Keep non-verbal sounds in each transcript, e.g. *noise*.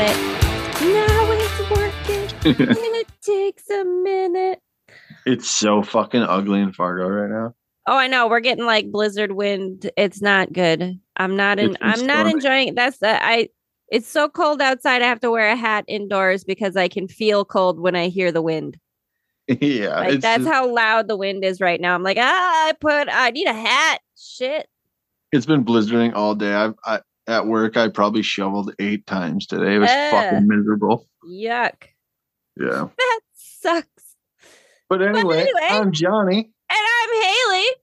it. Now it's working. and it takes a minute. it's so fucking ugly in Fargo right now. Oh, I know. We're getting like blizzard wind. It's not good. I'm not in. I'm not enjoying. That's the I. It's so cold outside. I have to wear a hat indoors because I can feel cold when I hear the wind. *laughs* yeah, Like that's just- how loud the wind is right now. I'm like, ah, I put. I need a hat. Shit. it's been blizzarding all day. I've I, at work. I probably shoveled eight times today. It was Ugh. fucking miserable. Yuck. Yeah, *laughs* That sucks. but anyway, anyway. I'm Jonny. And I'm Haleigh.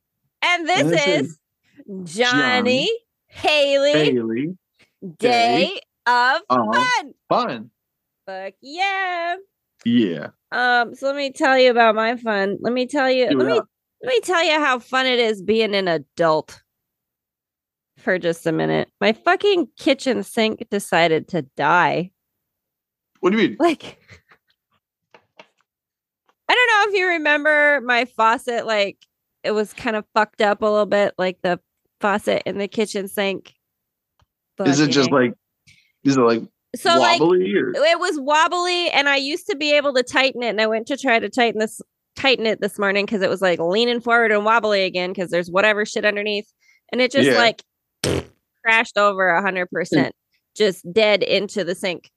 And this, And this is, is Jonny, Haleigh Haleigh. Day of of Fun. Fun. Fuck yeah. Yeah. Um, so let me tell you about my fun. Let me tell you, Do let me up. let me tell you how fun it is being an adult for just a minute. My fucking kitchen sink decided to die. What do you mean? Like *laughs* I don't know if you remember my faucet, like it was kind of fucked up a little bit, like the faucet in the kitchen sink. Is it just like? Is it like so like wobbly or? it was wobbly and I used to be able to tighten it and I went to try to tighten this tighten it this morning because it was like leaning forward and wobbly again because there's whatever shit underneath and it just Yeah. like crashed over a hundred percent just dead into the sink.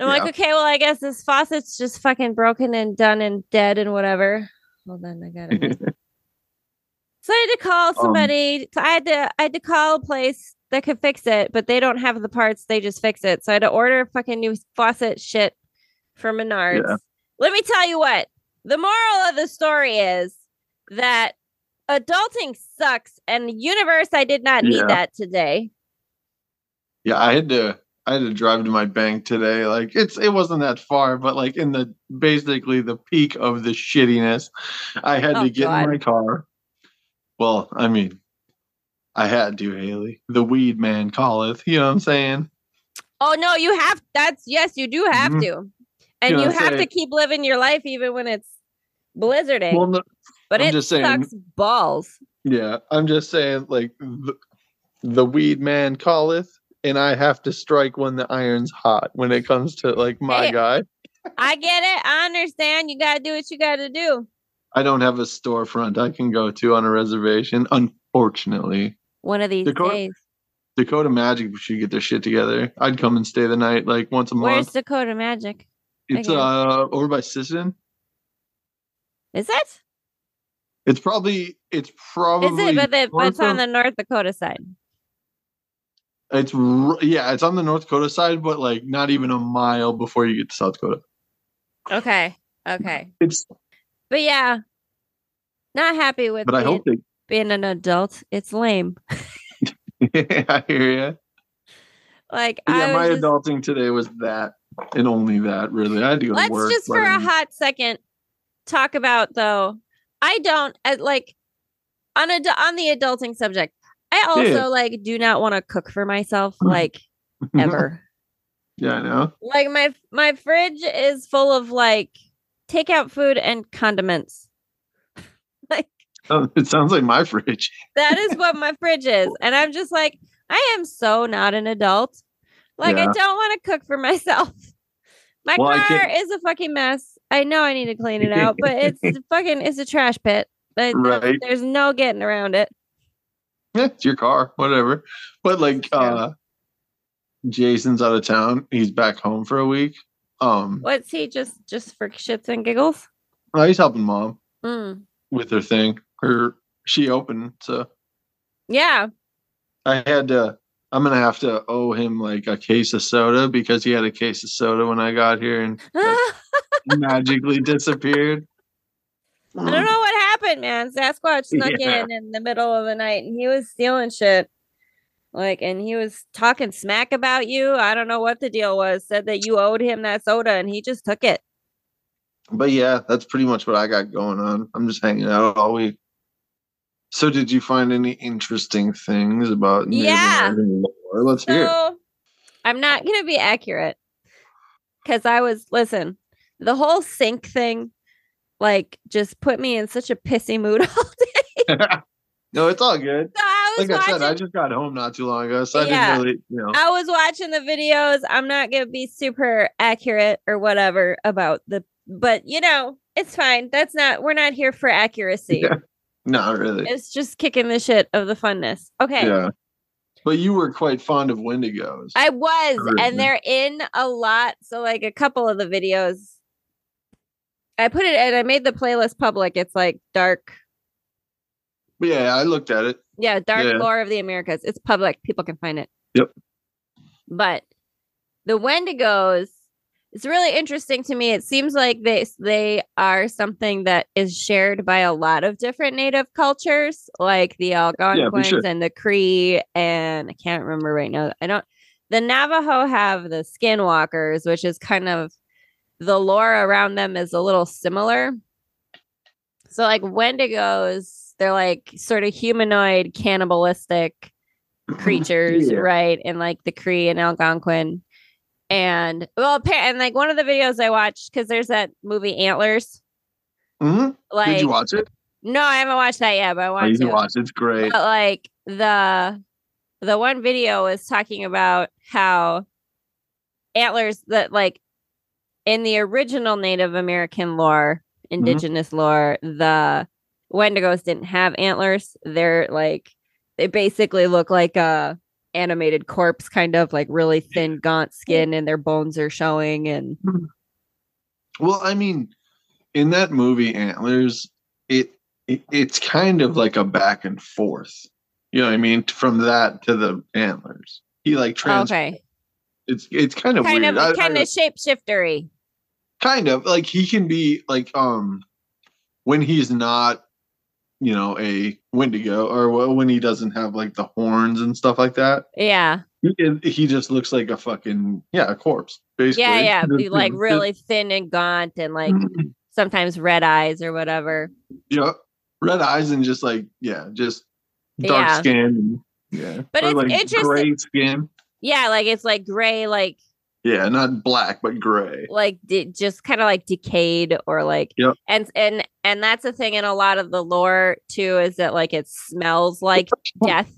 I'm like, okay, well, I guess this faucet's just fucking broken and done and dead and whatever. Hold on, I got it. *laughs* So I had to call Um, somebody. so I had to I had to call a place that could fix it, but they don't have the parts. They just fix it. So I had to order a fucking new faucet shit from Menards. Yeah. Let me tell you what. The moral of the story is that adulting sucks, and universe, I did not need Yeah. that today. yeah, I had to. I had to drive to my bank today. Like it's it wasn't that far, but like in the basically the peak of the shittiness, I had Oh, to get God. in my car. Well, I mean, I had to, Haleigh. The weed man calleth. You know what I'm saying? Oh no, you have that's yes, you do have Mhm. to. And You know you have to keep living your life even when it's blizzarding. Well, no, but I'm it just saying- sucks balls. yeah, I'm just saying, like the, the weed man calleth, and I have to strike when the iron's hot. When it comes to like my Hey. guy, I get it. I understand. You gotta do what you gotta do. I don't have a storefront I can go to on a reservation. Unfortunately, One of these Dakota- days. Dakota Magic should get their shit together. I'd come and stay the night like once a Where's month. Where's Dakota Magic? It's uh over by Sisseton. Is it? It's probably it's probably Is it? But, the, but it's on the North Dakota side. it's yeah, it's on the North Dakota side, but like not even a mile before you get to South Dakota. Okay. Okay. It's But yeah, not happy with but I hope they being an adult. It's lame. *laughs* *laughs* I hear you. Like yeah, I my just, adulting today was that and only that. Really, I had to go let's to work. just for a um, hot second talk about though. I don't uh, like on a on the adulting subject. I also Yeah. like do not want to cook for myself *laughs* like ever. yeah, I know. like my my fridge is full of like takeout food and condiments. *laughs* like Oh, It sounds like my fridge. that is what my *laughs* fridge is, and I'm just like I am so not an adult. Like I don't want to cook for myself. My Well, car is a fucking mess. I know I need to clean it out, but it's *laughs* fucking it's a trash pit. But there's- Right. there's no getting around it. Yeah, it's your car, whatever. But like uh Jason's out of town. He's back home for a week. Um What's he just just for shits and giggles? well, he's helping mom Mm. with her thing. Her she opened, so Yeah. I had to I'm gonna have to owe him like a case of soda because he had a case of soda when I got here and I *laughs* magically disappeared. I don't know what happened, man. Sasquatch *laughs* snuck Yeah. in in the middle of the night and he was stealing shit. Like, and he was talking smack about you. I don't know what the deal was. Said that you owed him that soda and he just took it. But yeah, that's pretty much what I got going on. I'm just hanging out all week. So did you find any interesting things about Native Yeah. American lore? Let's hear. it. I'm not going to be accurate because I was, listen, the whole sink thing, like, just put me in such a pissy mood *laughs* all day. *laughs* no, it's all good. So I I was like I watching. said, I just got home not too long ago, so I Yeah. didn't really, you know. I was watching the videos. I'm not gonna be super accurate or whatever about the, but you know, it's fine. That's not. We're not here for accuracy. *laughs* Yeah. Not really. It's just kicking the shit of the funness. Okay. Yeah. But you were quite fond of Wendigos. I was, Heard and they're in a lot. So, like a couple of the videos, I put it and I made the playlist public. It's like dark, yeah, I looked at it. yeah, dark Yeah. lore of the Americas. It's public. People can find it. Yep. But the Wendigos it's really interesting to me. It seems like they they are something that is shared by a lot of different native cultures, like the Algonquins sure. and the Cree, and I can't remember right now. I don't. The Navajo have the Skinwalkers, which is kind of the lore around them is a little similar. So, like Wendigos, they're like sort of humanoid, cannibalistic *clears throat* creatures, Yeah. right? And like the Cree and Algonquin. And well, and like one of the videos I watched because there's that movie Antlers. Mhm. Like, Did you watch it? no, I haven't watched that yet, but I Oh, want you to. watch. It's great. But like the the one video was talking about how antlers that like in the original Native American lore, Mm-hmm. indigenous lore, the Wendigos didn't have antlers. They're like they basically look like a animated corpse, kind of like really thin, gaunt skin, and their bones are showing. And Well, I mean, in that movie Antlers, it, it it's kind of like a back and forth. You know what I mean? From that to the antlers. He like trans okay, it's it's kind of kind weird. of I- kind I- of shapeshiftery. kind of like he can be like um when he's not you know a wendigo or wh- when he doesn't have like the horns and stuff like that Yeah. he, he just looks like a fucking yeah a corpse basically Yeah, yeah. Be *laughs* like really thin and gaunt and like Mm-hmm. sometimes red eyes or whatever. yeah red eyes and just like yeah just dark Yeah. skin and, yeah But Or, it's like interesting- gray skin Yeah, like it's like gray, like yeah not black but gray like de- just kind of like decayed or like Yep. and and and that's the thing in a lot of the lore too is that like it smells like *laughs* death.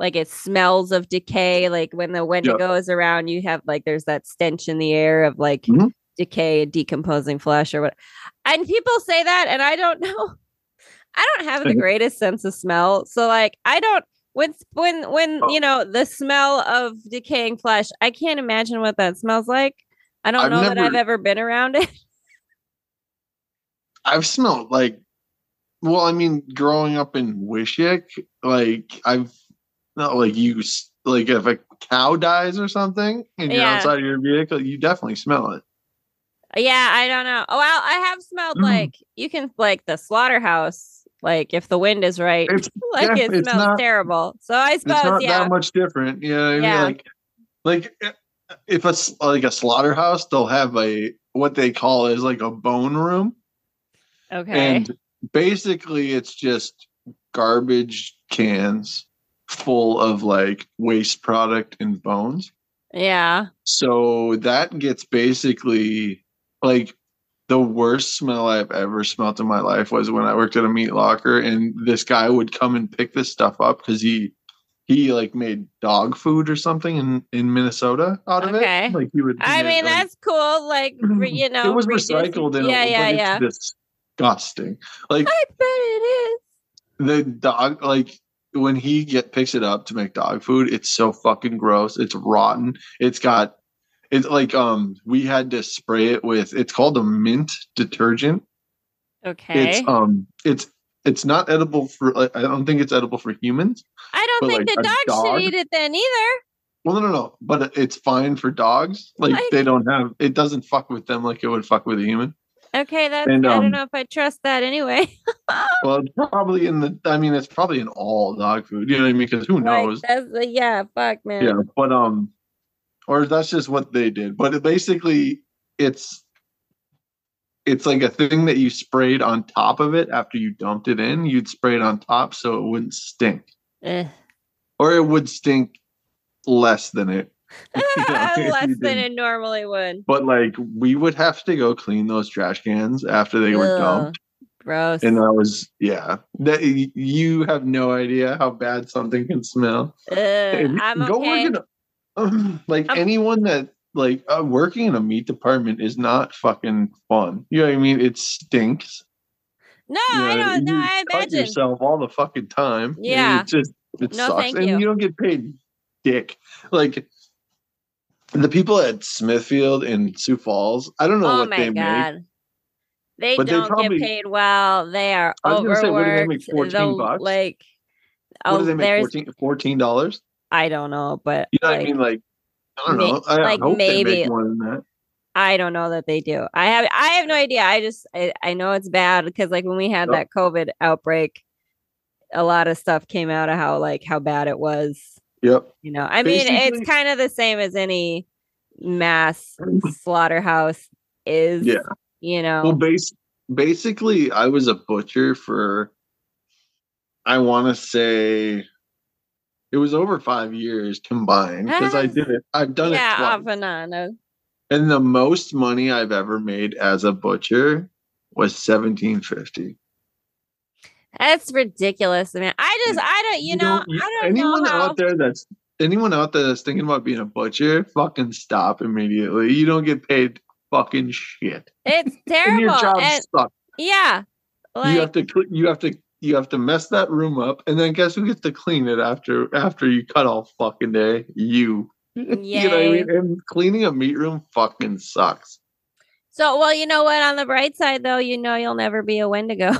Like it smells of decay. Like when the Wendigo is around, you have like there's that stench in the air of like Mhm. decay and decomposing flesh or what. And people say that, and I don't *laughs* know. I don't have the *laughs* greatest sense of smell, so like I don't when when when Oh. you know the smell of decaying flesh. I can't imagine what that smells like. I don't I've know that I've ever been around it. *laughs* I've smelled like, well, I mean, growing up in Wishek, like I've not like you like if a cow dies or something and you're Yeah. outside of your vehicle, you definitely smell it. Yeah, I don't know. Oh, well, I have smelled Mm. like you can like the slaughterhouse. Like if the wind is right, It's *laughs* like yeah, it it's smells not- terrible. So I it's suppose, not yeah, that much different. You know what I mean? Yeah. Like, like eh, if it's like a slaughterhouse, they'll have a what they call is like a bone room, okay, and basically it's just garbage cans full of like waste product and bones. yeah, So that gets basically like the worst smell I've ever smelt in my life was when I worked at a meat locker and this guy would come and pick this stuff up because he he like made dog food or something in in Minnesota out of Okay. it. Like he would. I mean like- that's cool. Like *clears throat* you know, it was reducing- recycled yeah, it, yeah, yeah. it's disgusting. Like I bet it is. the dog like when he get picks it up to make dog food it's so fucking gross it's rotten it's got it's like um we had to spray it with it's called a mint detergent Okay, it's um it's it's not edible for i don't think it's edible for humans I don't think like, the dogs dog- should eat it then either. well no no no but it's fine for dogs like I- they don't have it doesn't fuck with them like it would fuck with a human Okay, that's And, I don't um, know if I trust that anyway. *laughs* well it's probably in the i mean it's probably in all dog food you know what i mean because who knows yeah, fuck man. yeah but um or that's just what they did but it basically it's it's like a thing that you sprayed on top of it after you dumped it in you'd spray it on top so it wouldn't stink Ugh. or it would stink less than it *laughs* you know, *laughs* Less than it normally would. but like we would have to go clean those trash cans after they were Ugh. dumped Gross. and that was yeah. That you have no idea how bad something can smell. Ugh, I'm go work okay. in a- *clears throat* um, like I'm- anyone that like uh, working in a meat department is not fucking fun. You know what I mean? It stinks. no, You I know, don't know. you I imagine. yourself all the fucking time. Yeah. it just it No, sucks, and you. you don't get paid dick. Like the people at Smithfield and Sioux Falls. I don't know Oh what my they make. They But don't probably- get paid well. They are I was gonna say, what do they make, 14 The- bucks? Like, What oh, do they make? there's 14 fourteen dollars? I don't know, but You know like, what I mean? Like I don't may- know. I like, hope they maybe- make more than that. I don't know that they do. I have I have no idea. I just I, I know it's bad because like when we had that COVID outbreak, a lot of stuff came out of how like how bad it was. Yep. You know, I mean, Basically- it's kind of the same as any mass *clears throat* slaughterhouse is. Yeah. You know. Well, base basically, I was a butcher for. I want to say, it was over five years combined because I Ah. did it. I've done yeah, it off twice, and on. uh, and the most money I've ever made as a butcher was seventeen fifty. That's ridiculous, man. I just I don't you, know you- I don't anyone know how. out there that's anyone out there that's thinking about being a butcher, fucking stop immediately. You don't get paid fucking shit, It's and terrible. your job and sucks. yeah, like you have to you have to you have to mess that room up and then guess who gets to clean it after after you cut all fucking day you *laughs* you know what i mean and cleaning a meat room fucking sucks So, well, you know what? On the bright side, though, you know you'll never be a Wendigo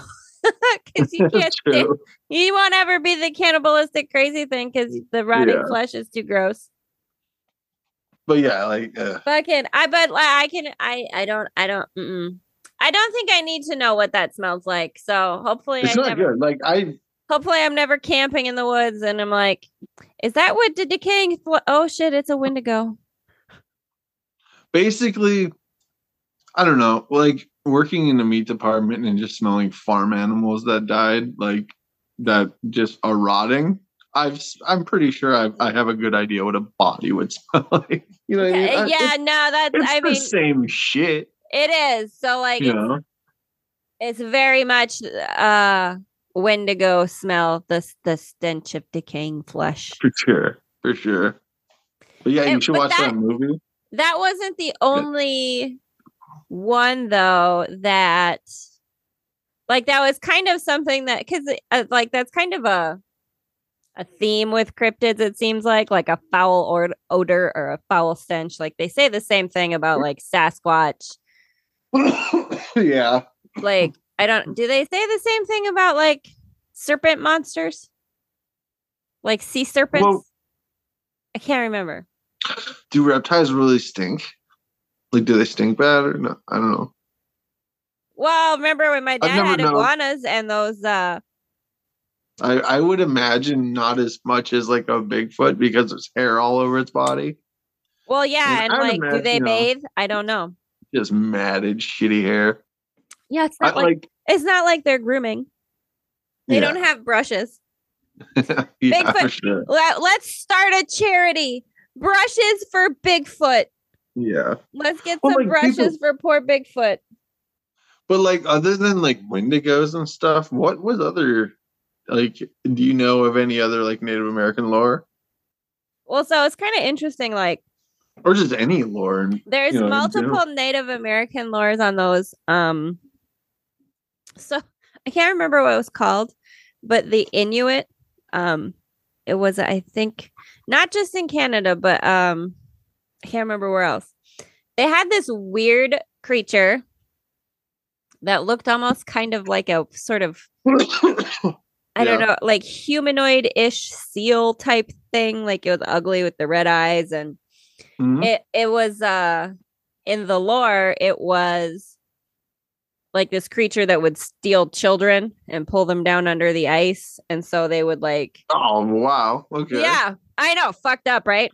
*laughs* because you *laughs* can't. True. you won't ever be the cannibalistic crazy thing because the rotting Yeah. flesh is too gross. but yeah like uh, Fucking, I but like, I can. I I don't. I don't. Mm-mm. I don't think I need to know what that smells like. So hopefully, it's I not never. good like i Hopefully, I'm never camping in the woods and I'm like, is that what the decaying? Fl- oh shit! It's a Wendigo. basically i don't know like working in the meat department and just smelling farm animals that died like that just are rotting i've i'm pretty sure I've, i have a good idea what a body would *laughs* smell like you know what I mean? I- yeah, no, that's. it's I the mean, same shit it is. So like, you it's know it's very much uh wendigo smell the the stench of decaying flesh. *laughs* For sure, for sure. But yeah, you should watch that, that- movie. that wasn't the only one though that like that was kind of something that because uh, like that's kind of a a theme with cryptids it seems like like a foul or odor or a foul stench. Like they say the same thing about like sasquatch *coughs* yeah, like i don't do they say the same thing about like serpent monsters like sea serpents Well- i can't remember do reptiles really stink? Like, do they stink bad or no? I don't know. well remember when my dad had known. iguanas and those uh I I would imagine not as much as like a Bigfoot because there's hair all over its body, well yeah and would like do they you know. bathe i don't know just matted, shitty hair. yeah it's I not like, like. it's not like they're grooming they yeah, don't have brushes *laughs* yeah, Bigfoot- for sure. Let, let's start a charity brushes for bigfoot Yeah, let's get Well, some like, brushes people- for poor bigfoot but like other than like Wendigos and stuff, what was other like? Do you know of any other like Native American lore well so it's kind of interesting like or just any lore? There's you know, multiple Native American lores on those. Um, so I can't remember what it was called, but the Inuit. Um, it was I think not just in Canada, but um, I can't remember where else. They had this weird creature that looked almost kind of like a sort of I don't Yeah. know, like humanoid ish seal type thing. Like it was ugly with the red eyes and Mhm. it it was uh in the lore it was like this creature that would steal children and pull them down under the ice and so they would like Oh wow! Okay. yeah i know fucked up right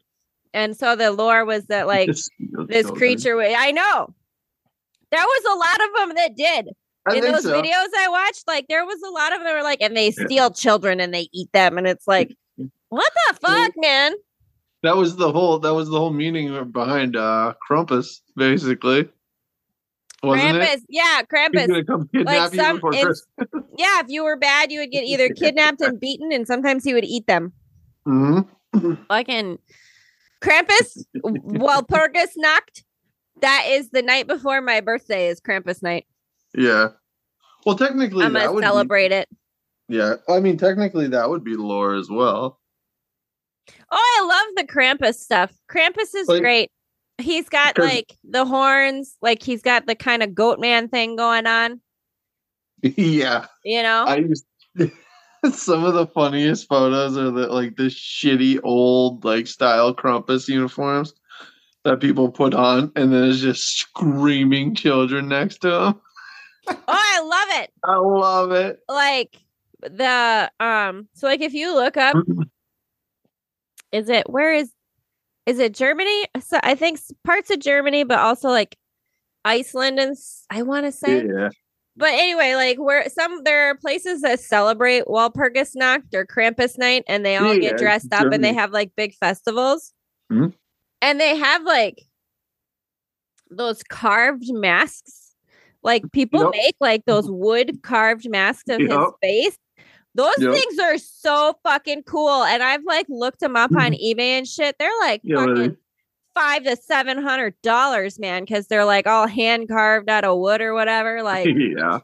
and so the lore was that like this children. creature wa- i know there was a lot of them that did I in those so. videos i watched like there was a lot of them were like and they Yeah. steal children and they eat them and it's like *laughs* what the fuck man That was the whole. That was the whole meaning behind uh Krampus, basically. Wasn't Krampus. it? Yeah, Krampus. gonna come kidnap you some- Christmas. *laughs* Yeah, if you were bad, you would get either *laughs* kidnapped and beaten, and sometimes he would eat them. *clears throat* Mhm. Fucking Krampus, well, Walpurgis *laughs* knocked. That is the night before my birthday. Is Krampus night. Yeah. Well, technically, I'm gonna celebrate it. Yeah, I mean, technically, that would be lore as well. Oh, I love the Krampus stuff. Krampus is Like- great. He's got like the horns, like he's got the kind of goat man thing going on. yeah, You know, I used *laughs* some of the funniest photos are the like the shitty old like style Krampus uniforms that people put on, and then there's just screaming children next to them. *laughs* oh, I love it. I love it. Like the um, so like if you look up, is it where is is it Germany? So I think parts of Germany, but also like Iceland and I want to say. Yeah, But anyway, like where some there are places that celebrate Walpurgisnacht or Krampus night, and they all Yeah, get dressed up and they have like big festivals, Mhm. and they have like those carved masks. Like people Yep. make like those wood carved masks of his face. Those Yep. things are so fucking cool, and I've like looked them up on eBay and shit. They're like Yeah, fucking literally. five to seven hundred dollars, man, because they're like all hand carved out of wood or whatever. *laughs* Like yeah.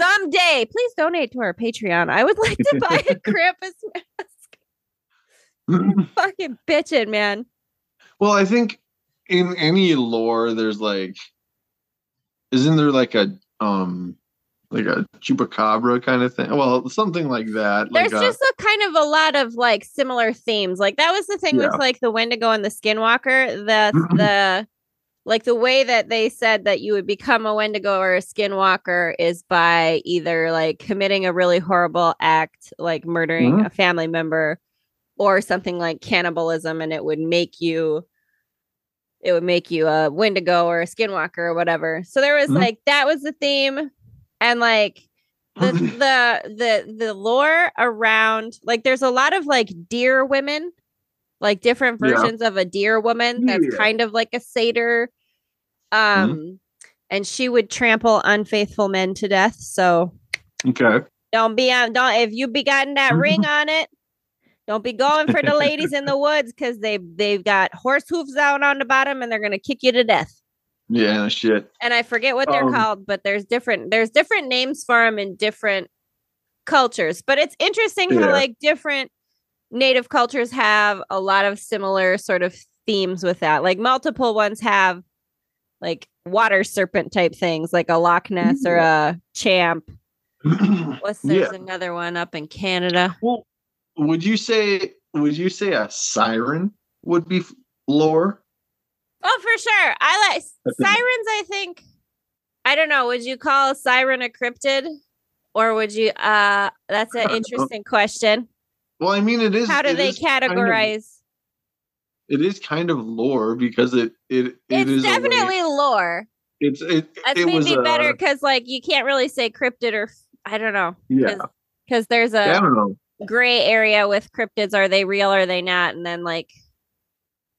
someday, please donate to our Patreon. I would like to *laughs* buy a Krampus mask. *laughs* Fucking bitching, man. Well, I think in any lore, there's like, isn't there like a um, like a chupacabra kind of thing? Well, something like that. Like There's a, just a kind of a lot of like similar themes. Like that was the thing Yeah. with like the Wendigo and the Skinwalker. The *clears throat* the like the way that they said that you would become a Wendigo or a Skinwalker is by either like committing a really horrible act, like murdering Mhm. a family member, or something like cannibalism, and it would make you it would make you a Wendigo or a Skinwalker or whatever. So there was Mhm. like that was the theme, and like the *laughs* the the the lore around like there's a lot of like deer women like different Yeah. versions of a deer woman that's Yeah. kind of like a satyr um and she would trample unfaithful men to death so okay. don't be on don't if you be gotten that ring *laughs* on it don't be going for the ladies in the *laughs* woods because they they've got horse hooves out on the bottom and they're gonna kick you to death Yeah, shit. and I forget what they're Um, called, but there's different there's different names for them in different cultures. But it's interesting how like different native cultures have a lot of similar sort of themes with that. Like multiple ones have like water serpent type things, like a Loch Ness or a champ. *clears throat* What's there's yeah. another one up in Canada? Well, would you say would you say a siren would be f- lore? Oh, for sure. I like sirens. I think. I don't know. Would you call a siren a cryptid, or would you? Uh, that's an *laughs* interesting question. Well, I mean, it is. How do they is kind of- categorize? it is kind of lore because it it it it's is definitely lore. it's it. That's it maybe better because, like, you can't really say cryptid or I don't know. Yeah, Because there's a I don't know. gray area with cryptids. Are they real? Or are they not? And then like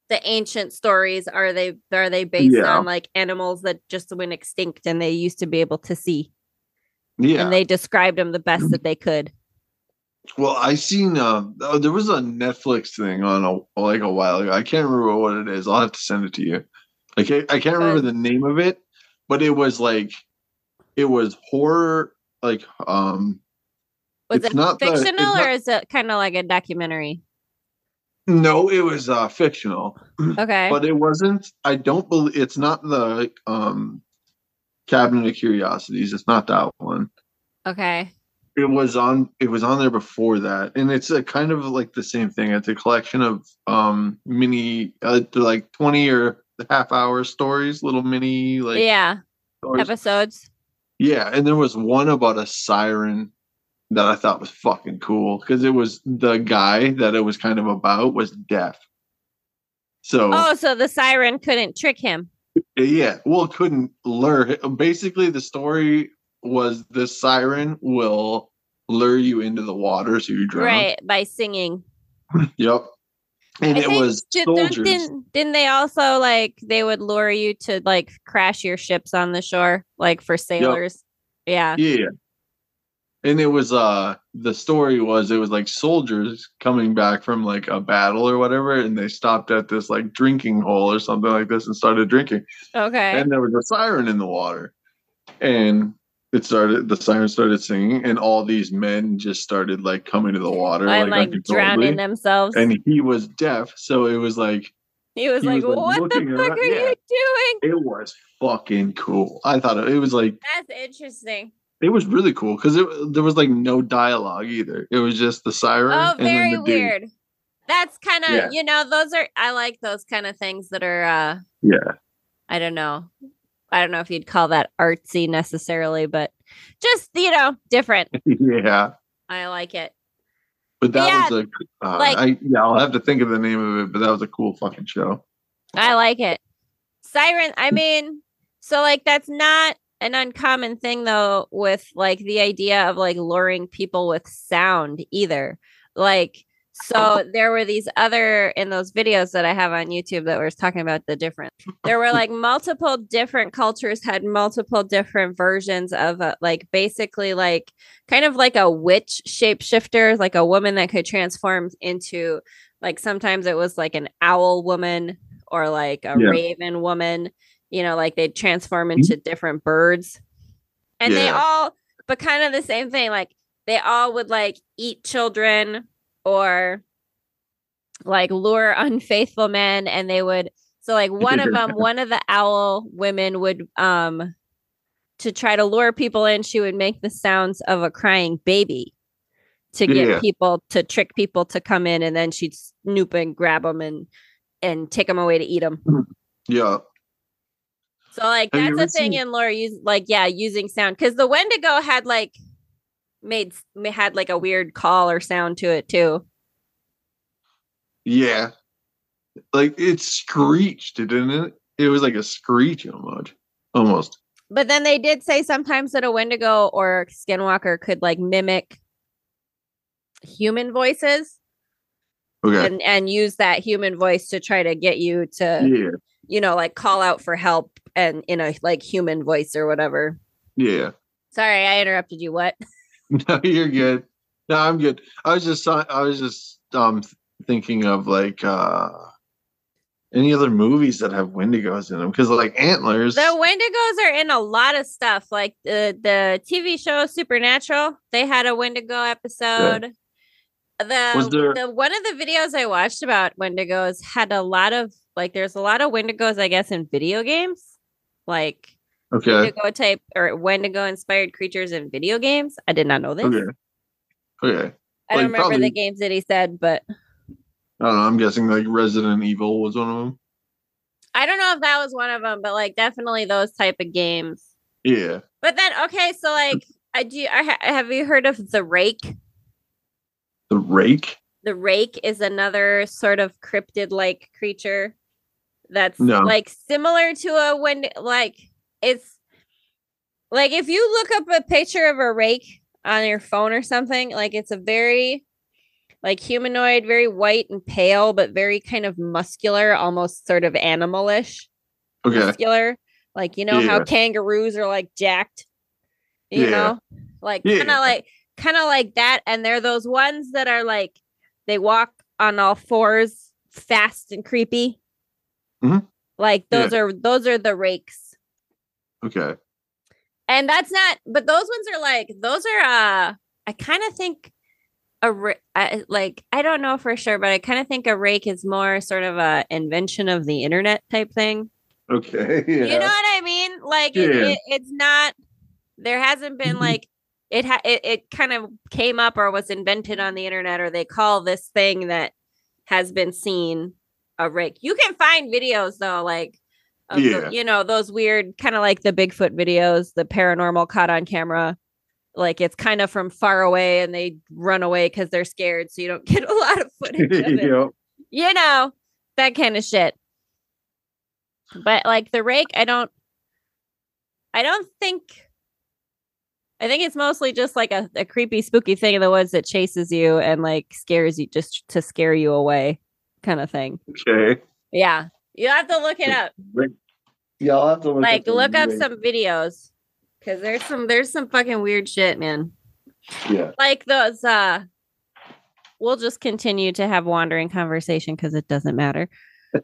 the ancient stories are they are they based Yeah. on like animals that just went extinct and they used to be able to see Yeah. and they described them the best that they could. Well, I seen uh oh, there was a Netflix thing on a like a while ago. I can't remember what it is. I'll have to send it to you. I, I can't remember the name of it, but it was like it was horror like um Was It's it not the- fictional not- or is it kind of like a documentary? No, it was uh fictional. Okay. But it wasn't I don't believe it's not the um Cabinet of Curiosities. It's not that one. okay. it was on it was on there before that and it's a kind of like the same thing it's a collection of um mini uh, like 20 or half hour stories little mini like yeah. stories. Episodes. yeah and there was one about a siren that i thought was fucking cool because it was the guy that it was kind of about was deaf so Oh, so the siren couldn't trick him. yeah well couldn't lure basically the story was the siren will lure you into the water so you drown Right. By singing. *laughs* Yep. and I it was soldiers. Didn't, didn't they also like they would lure you to like crash your ships on the shore, like for sailors? Yeah. Yeah. And it was uh the story was it was like soldiers coming back from like a battle or whatever, and they stopped at this like drinking hole or something like this and started drinking. Okay. And there was a siren in the water. And it started the siren started singing, and all these men just started like coming to the water and like uncontrollably. drowning themselves. And he was deaf, so it was like he was he like, was, like, "What the fuck around- are yeah. you doing?" it was fucking cool. I thought it, it was like That's interesting. It was really cool because it there was like no dialogue either. It was just the siren. Oh, very the dude. weird. That's kind of Yeah. you know those are I like those kind of things that are uh Yeah, I don't know. I don't know if you'd call that artsy necessarily, but just you know different. *laughs* yeah. I like it. But that Yeah, was a uh, like- I yeah. I'll have to think of the name of it, but that was a cool fucking show. I like it. Siren, I mean, so like that's not an uncommon thing though with like the idea of like luring people with sound either. Like so there were these other in those videos that I have on YouTube that was talking about the different. There were like multiple different cultures had multiple different versions of uh, like basically like kind of like a witch shapeshifter, like a woman that could transform into like sometimes it was like an owl woman or like a Yeah. raven woman, you know, like they'd transform into different birds. And they all, but kind of the same thing. Like they all would like eat children or like lure unfaithful men. And they would, so like one of them, *laughs* one of the owl women would, um, to try to lure people in, she would make the sounds of a crying baby to get Yeah. people to trick people to come in, and then she'd snoop and grab them and and take them away to eat them. Yeah, So like Have that's a thing in lore. Use like yeah, using sound because the Wendigo had like made had like a weird call or sound to it too. yeah. Like it screeched, didn't it? It was like a screech almost. Almost. But then they did say sometimes that a Wendigo or Skinwalker could like mimic human voices Okay. and and use that human voice to try to get you to yeah. You know like call out for help and in a like human voice or whatever. Yeah. Sorry, I interrupted you. What? *laughs* No, you're good. No, I'm good. I was just I was just um thinking of like uh any other movies that have Wendigos in them because like Antlers. The Wendigos are in a lot of stuff, like the the TV show Supernatural. They had a Wendigo episode. The, there- the one of the videos I watched about Wendigos had a lot of like. There's a lot of Wendigos, I guess, in video games, like okay. Wendigo type or Wendigo inspired creatures in video games. I did not know this. Okay. Okay. I Like, don't remember probably- the games that he said, but I don't know. I'm guessing like Resident Evil was one of them. I don't know if that was one of them. But like, definitely those type of games. Yeah. But then, okay, so like, I do. I ha- have you heard of the Rake? The Rake. The rake is another sort of cryptid like creature that's No. like similar to a when like it's like if you look up a picture of a rake on your phone or something, like it's a very like humanoid, very white and pale, but very kind of muscular, almost sort of animalish Okay. muscular. Like you know how kangaroos are like jacked, you Yeah. know, like Yeah. kind of like kind of like that. And they're those ones that are like they walk on all fours, fast and creepy. Mhm. Like those are those are the rakes, Okay. and that's not. But those ones are like those are. uh I kind of think a like I don't know for sure, but I kind of think a rake is more sort of a invention of the internet type thing. Okay. Yeah. *laughs* You know what I mean? Like Yeah. it, it's not. There hasn't been Mhm. like it. Ha- it it kind of came up or was invented on the internet, or they call this thing that has been seen a rake. You can find videos though, like of the- you know those weird kind of like the Bigfoot videos, the paranormal caught on camera. Like it's kind of from far away, and they run away because they're scared, so you don't *laughs* get a lot of footage of it. *laughs* You know that kind of shit. But like the rake i don't i don't think i think it's mostly just like a, a creepy spooky thing in the woods that chases you and like scares you just to scare you away kind of thing. Okay. Yeah. You have to look it up. Yeah, I'll have to look like the look up video. some videos. Cause there's some there's some fucking weird shit, man. Yeah. Like those uh we'll just continue to have wandering conversation because it doesn't matter.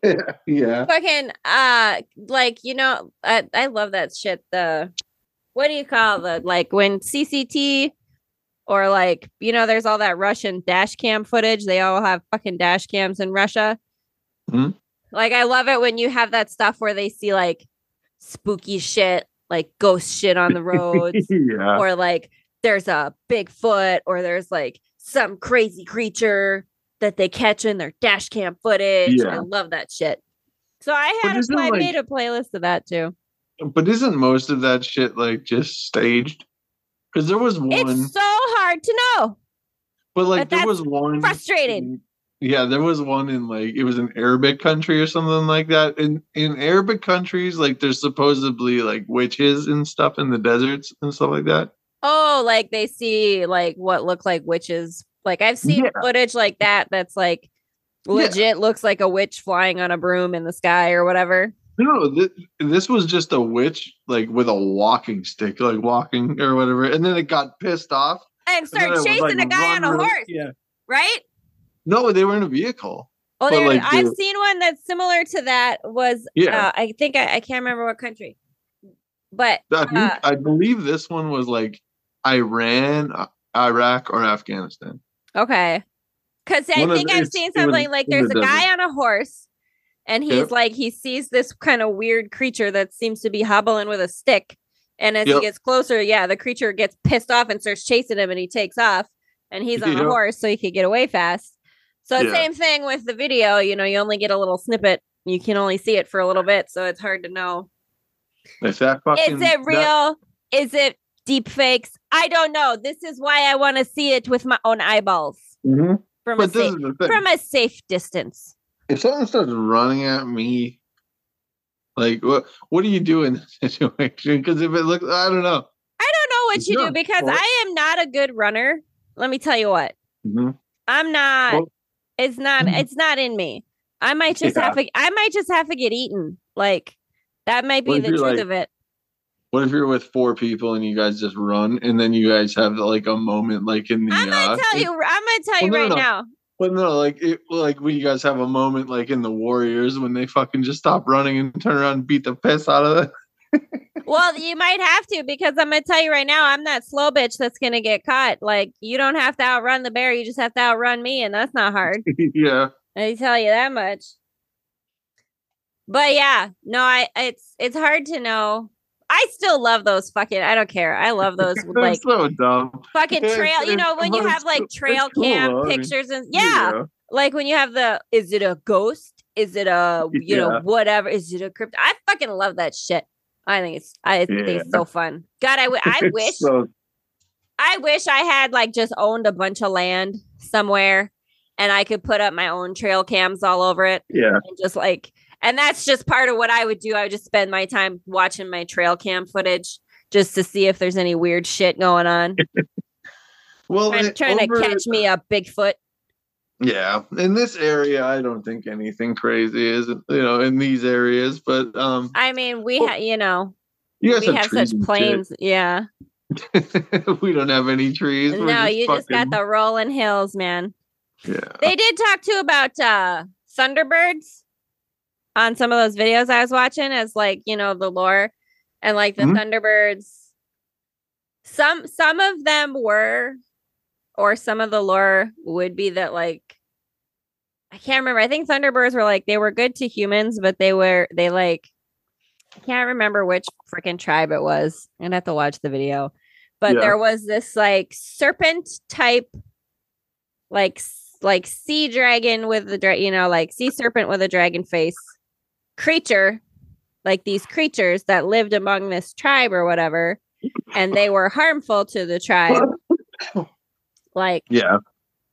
*laughs* yeah. Fucking uh like you know, I, I love that shit. The what do you call the like when CCT or like you know, there's all that Russian dash cam footage. They all have fucking dash cams in Russia. Mhm. Like I love it when you have that stuff where they see like spooky shit, like ghost shit on the *laughs* roads, yeah. or like there's a Bigfoot, or there's like some crazy creature that they catch in their dash cam footage. I love that shit. So I had a, like- made a playlist of that too. But isn't most of that shit like just staged? Because there was one, It's so hard to know. but like but there was one frustrating. yeah, there was one in like it was an Arabic country or something like that. In in Arabic countries, like there's supposedly like witches and stuff in the deserts and stuff like that. Oh, like they see like what look like witches. Like I've seen Yeah. footage like that. That's like Yeah. legit looks like a witch flying on a broom in the sky or whatever. No, th- this was just a witch like with a walking stick, like walking or whatever, and then it got pissed off. And and then start it was, chasing like, a guy on a run really- horse, Yeah. right? No, they were in a vehicle. Oh, But, there, like, I've the- seen one that's similar to that. Was Yeah. uh, I think I, I can't remember what country, but I, think, Uh, I believe this one was like Iran, uh, Iraq, or Afghanistan. okay, because I think the- I've seen it was something like there's the a guy on a horse, and he's Yep. like he sees this kind of weird creature that seems to be hobbling with a stick, and as he gets closer, yeah, the creature gets pissed off and starts chasing him, and he takes off, and he's on a horse so he could get away fast. So Yeah. same thing with the video, you know, you only get a little snippet. You can only see it for a little bit, so it's hard to know. Is that fucking? Is it real? Is it deep fakes? I don't know. This is why I want to see it with my own eyeballs Mhm. from a But this safe is the thing. from a safe distance. if someone starts running at me, like what? What do you do in that *laughs* situation? Because if it looks, I don't know. I don't know what It's you do because. I am not a good runner. Let me tell you what. Mhm. I'm not. Well- it's not. Mhm. It's not in me. I might just Yeah. have to. I might just have to get eaten. Like that might be the truth like- of it. What if you're with four people and you guys just run, and then you guys have like a moment, like in the? I'm gonna uh, tell you. I'm gonna tell you Well, no, right no. now. But no, like it, like when you guys have a moment, like in the Warriors, when they fucking just stop running and turn around and beat the piss out of it. *laughs* Well, you might have to because I'm gonna tell you right now, I'm that slow bitch that's gonna get caught. Like you don't have to outrun the bear, you just have to outrun me, and that's not hard. *laughs* yeah. I tell you that much. But yeah, no, I it's it's hard to know. I still love those fucking. I don't care. I love those *laughs* like so dumb. fucking It's- trail. You know when you have like trail cam pictures and yeah, like when you have the is it a ghost? Is it a you know whatever? Is it a crypt? I fucking love that shit. I think it's I think it's so fun. God, I, w- *laughs* I wish so- I wish I had like just owned a bunch of land somewhere and I could put up my own trail cams all over it yeah. and just like and that's just part of what I would do. I would just spend my time watching my trail cam footage just to see if there's any weird shit going on. *laughs* Well, trying, it- trying over- to catch me a Bigfoot. Yeah, in this area, I don't think anything crazy is, you know, in these areas. But um, I mean, we Well, have you know, you we have, have such plains. Yeah. *laughs* we don't have any trees. We're No, you just got the rolling hills, man. Yeah. They did talk too about uh Thunderbirds on some of those videos I was watching as like, you know, the lore and like the Mhm. Thunderbirds. Some some of them were or some of the lore would be that like I can't remember. I think Thunderbirds were like they were good to humans, but they were they like I can't remember which freaking tribe it was. I'd have to watch the video. But Yeah. there was this like serpent type like like sea dragon with the dra- you know like sea serpent with a dragon face creature like these creatures that lived among this tribe or whatever and they were harmful to the tribe *laughs* like Yeah.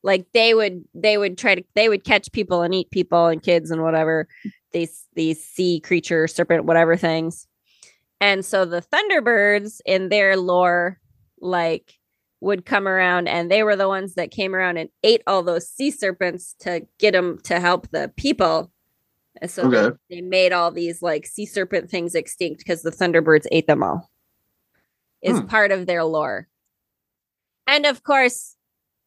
like they would they would try to they would catch people and eat people and kids and whatever these these sea creature serpent whatever things and so the thunderbirds in their lore like would come around and they were the ones that came around and ate all those sea serpents to get them to help the people. And so they- they, made all these like sea serpent things extinct because the Thunderbirds ate them all. Is Hmm. part of their lore. And of course,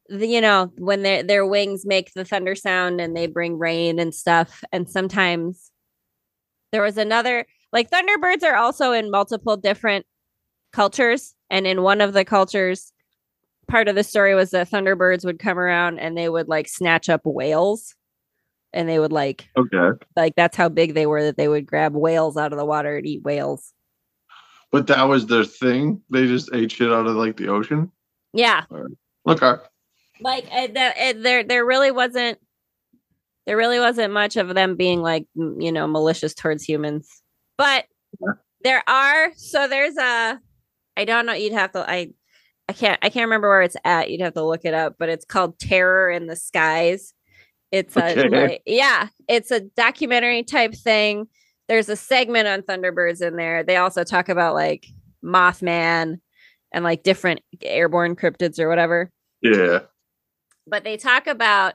the, you know, when their their wings make the thunder sound and they bring rain and stuff. And sometimes there was another like Thunderbirds are also in multiple different cultures. And in one of the cultures, part of the story was that Thunderbirds would come around and they would like snatch up whales. And they would like Okay. like that's how big they were that they would grab whales out of the water and eat whales. But that was their thing. They just ate shit out of like the ocean. Yeah. Okay. like uh, the, uh, there there really wasn't there really wasn't much of them being like you know malicious towards humans but Yeah. there are so there's a i don't know you'd have to i i can't i can't remember where it's at you'd have to look it up but it's called terror in the skies it's a like, yeah it's a documentary type thing. There's a segment on thunderbirds in there. They also talk about like mothman and like different airborne cryptids or whatever. Yeah. but they talk about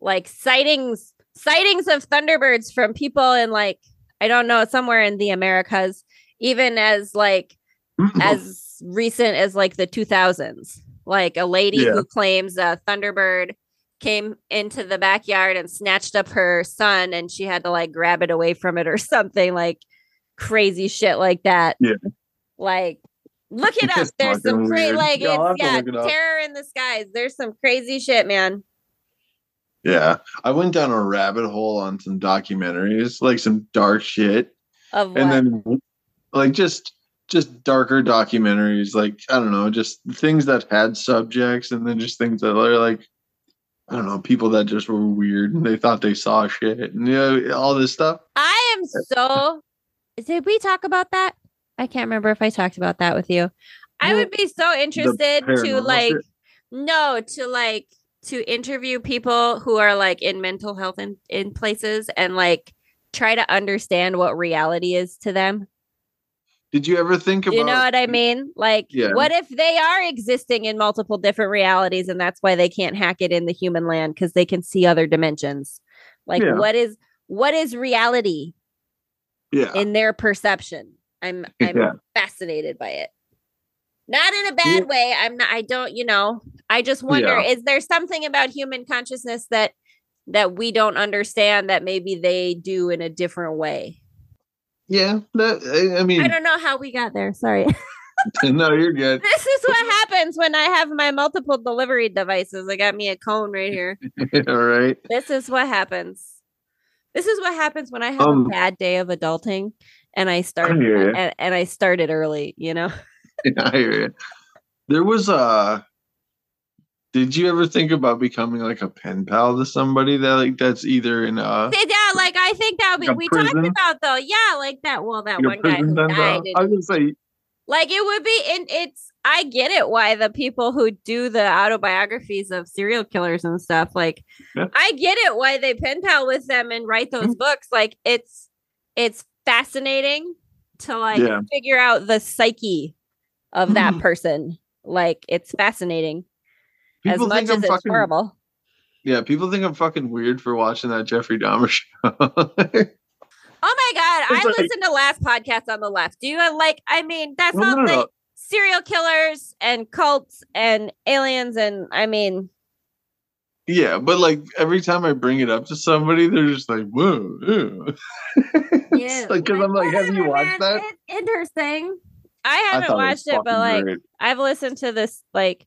like sightings sightings of thunderbirds from people in like I don't know somewhere in the Americas even as like mm. as recent as like the 2000s like a lady Yeah. who claims a thunderbird came into the backyard and snatched up her son and she had to like grab it away from it or *laughs* something like crazy shit like that. Yeah. like look it up. there's some fucking crazy like Yeah, it's yeah it terror in the skies. There's some crazy shit man. Yeah. I went down a rabbit hole on some documentaries, like some dark shit. of and then like just just darker documentaries like i don't know just things that had subjects and then just things that are like i don't know people that just were weird and they thought they saw shit and you know all this stuff I am so. Did we talk about that? I can't remember if I talked about that with you. I would be so interested to like, shit? no, to like to interview people who are like in mental health in, in places and like try to understand what reality is to them. Did you ever think about you know what I mean? Like, Yeah. what if they are existing in multiple different realities and that's why they can't hack it in the human land because they can see other dimensions? Like, Yeah. what is what is reality? yeah in their perception. I'm I'm Yeah. fascinated by it. Not in a bad way. I'm not I don't, you know, I just wonder is there something about human consciousness that that we don't understand that maybe they do in a different way? Yeah that, I, mean I don't know how we got there. Sorry. *laughs* *laughs* no you're good this is what happens when I have my multiple delivery devices. I got me a cone right here. *laughs* all right This is what happens. This is what happens when I have Um, a bad day of adulting and I start and, and I started early, you know. i hear you there was a did you ever think about becoming like a pen pal to somebody that like that's either in a *laughs* yeah, like I think that would be Like we talked about though. Yeah, like that. Well, that like one guy who died. I was gonna say like it would be and it's I get it why the people who do the autobiographies of serial killers and stuff, like Yeah. I get it why they pen pal with them and write hmm. those books. Like it's it's fascinating to like Yeah. figure out the psyche of that *laughs* person. Like it's fascinating as People much think as I'm it's fucking horrible. yeah. People think I'm fucking weird for watching that Jeffrey Dahmer show. *laughs* Oh my god, I like- listened to last podcast on the left. Do you uh, like? I mean, that's Well, all no, no, like no. serial killers and cults and aliens, and I mean, yeah, but like every time I bring it up to somebody, they're just like, "Whoa!" ew." *laughs* yeah, like because I'm like, "Have you watched man. that?" *laughs* Interesting. I I haven't was watched it, but fucking like great. I've listened to this. Like,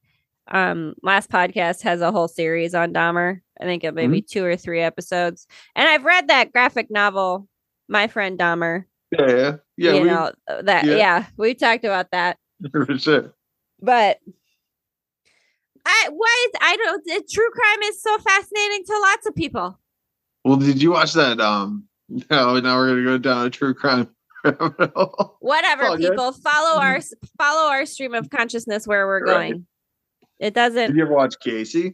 um, last podcast has a whole series on Dahmer. I think it maybe Mm-hmm. two or three episodes, and I've read that graphic novel, My Friend Dahmer. yeah, yeah, yeah, you we, know that. yeah. yeah, we talked about that. *laughs* for sure. but I why is I don't the true crime is so fascinating to lots of people. Well, did you watch that? Um, *laughs* no, now we're gonna go down a true crime. *laughs* Whatever, people follow our follow our stream of consciousness where we're Right. going. It doesn't. did you ever watch Casey?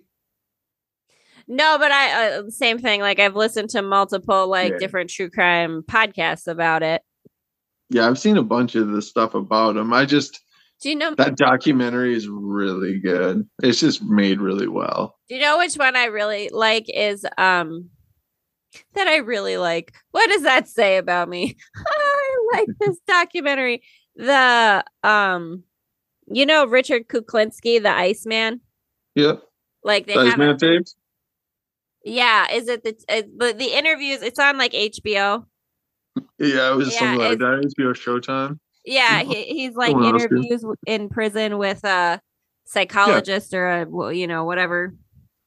No, but I uh, same thing. Like I've listened to multiple like Yeah. different true crime podcasts about it. Yeah, I've seen a bunch of the stuff about him. I just Do you know? That documentary is really good. It's just made really well. Do you know which one I really like? Is um that I really like. What does that say about me? *laughs* I like this documentary. The um, you know Richard Kuklinski, the Iceman. Yeah. Like they The have. Iceman tapes. yeah, is it the uh, the the interviews? It's on like HBO. Yeah, it was Yeah, something like that. HBO Showtime. Yeah, he, he's like Someone interviews in prison with a psychologist or a well, you know whatever.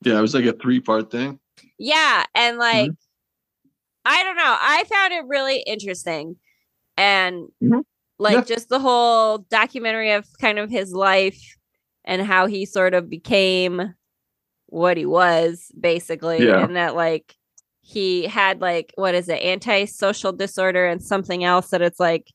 Yeah, it was like a three part thing. Yeah, and like Mm-hmm. I don't know, I found it really interesting, and Mhm. Like Yeah. just the whole documentary of kind of his life and how he sort of became what he was, basically, Yeah. and that like he had like what is it, antisocial disorder and something else that it's like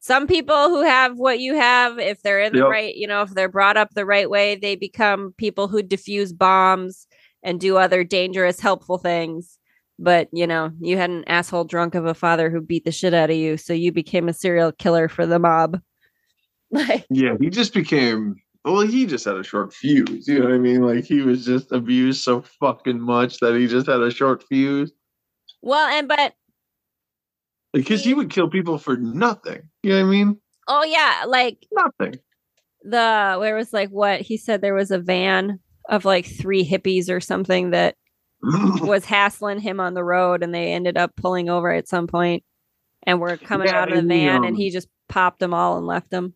some people who have what you have, if they're in the right, you know, if they're brought up the right way, they become people who diffuse bombs and do other dangerous, helpful things. But you know, you had an asshole drunk of a father who beat the shit out of you, so you became a serial killer for the mob. *laughs* Like, Yeah, he just became. Well, he just had a short fuse. You know what I mean? Like he was just abused so fucking much that he just had a short fuse. well, and but Because he would kill people for nothing. You know what I mean? oh yeah, like Nothing. the where was like what he said there was a van of like three hippies or something that *clears throat* was hassling him on the road and they ended up pulling over at some point and were coming Yeah, out of the van um, and he just popped them all and left them.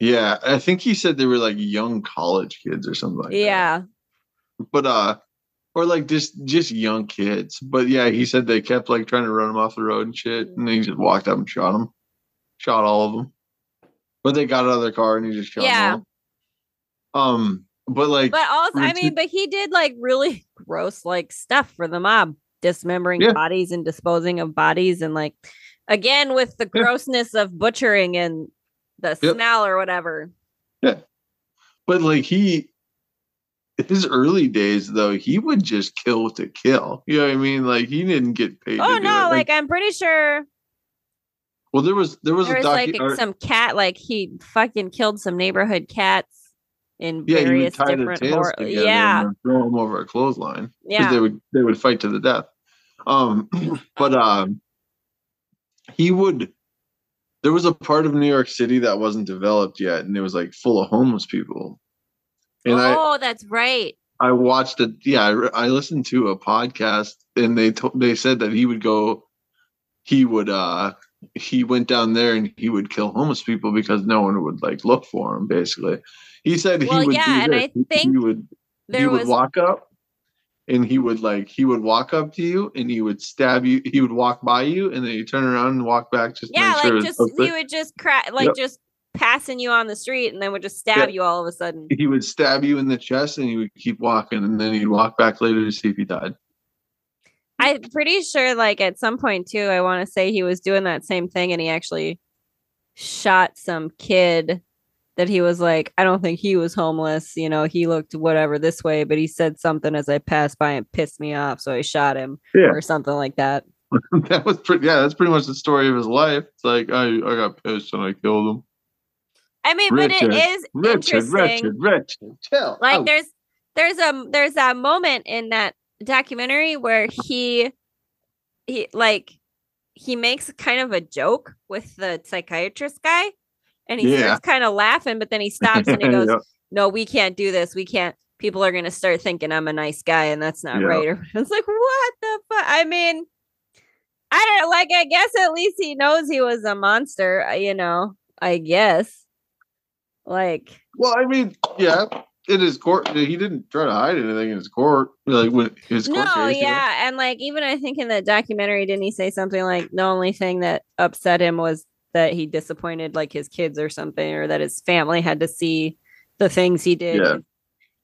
yeah, I think he said they were like young college kids or something like that. yeah. but uh or like just just young kids but yeah he said they kept like trying to run him off the road and shit and he just walked up and shot them shot all of them but they got out of their car and he just shot Yeah. them all. um but like But also I mean, but he did like really *laughs* gross like stuff for the mob, dismembering Yeah. bodies and disposing of bodies and like again with the Yeah. grossness of butchering and the Yep. smell or whatever. Yeah, but like he his early days though he would just kill to kill you know what i mean like he didn't get paid Oh no, it. like I'm pretty sure well there was there was there a was like docu- or- some cat like he fucking killed some neighborhood cats in yeah, various different together yeah and throw them over a clothesline. because yeah they would they would fight to the death. Um, *clears throat* but um, he would. There was a part of New York City that wasn't developed yet, and it was like full of homeless people. And I oh that's right I watched it. Yeah, I, I listened to a podcast, and they told they said that he would go. He would uh he went down there and he would kill homeless people because no one would like look for him. Basically, he said he would. yeah, do and. I think he would he would was walk up and he would like he would walk up to you and he would stab you he would walk by you and then you turn around and walk back just yeah make sure like just he would just crack like Yep. just passing you on the street and then would just stab you all of a sudden he would stab you in the chest and he would keep walking and then he'd walk back later to see if he died i'm pretty sure like at some point too i want to say he was doing that same thing and he actually shot some kid that he was like i don't think he was homeless you know he looked whatever this way but he said something as i passed by and pissed me off so i shot him Yeah. or something like that *laughs* that was pretty yeah that's pretty much the story of his life it's like i i got pissed and i killed him i mean Richard, but it is richard interesting richard richard chill like out. there's there's a there's that moment in that documentary where he he like he makes kind of a joke with the psychiatrist guy and he Yeah. starts kind of laughing but then he stops and he *laughs* goes Yeah. no we can't do this we can't people are going to start thinking i'm a nice guy and that's not Yeah. right *laughs* it's like what the fuck i mean i don't like i guess at least he knows he was a monster uh, you know i guess like well i mean yeah in his court he didn't try to hide anything in his court like when his court No, case, you know? yeah, and like even I think in the documentary, didn't he say something like the only thing that upset him was that he disappointed like his kids or something, or that his family had to see the things he did. Yeah.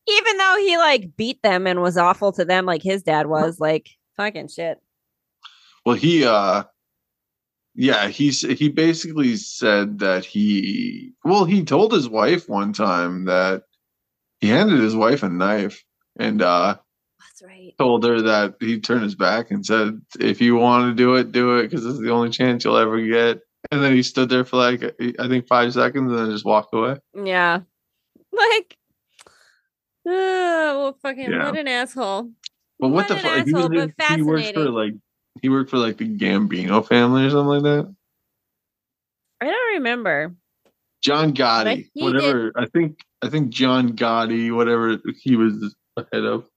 Even though he like beat them and was awful to them, like his dad was, like fucking shit. Well, he uh yeah, he's he basically said that he well, he told his wife one time that he handed his wife a knife and uh That's right. told her that he'd turn his back and said if you want to do it, do it because this is the only chance you'll ever get. And then he stood there for like I think five seconds and then just walked away. Yeah. Like, oh, well, fucking, Yeah. what an asshole. But what What the an fuck? He, asshole, was- but he worked for like he worked for like the Gambino family or something like that. I don't remember. John Gotti, whatever. I think I think John Gotti, whatever he was ahead of.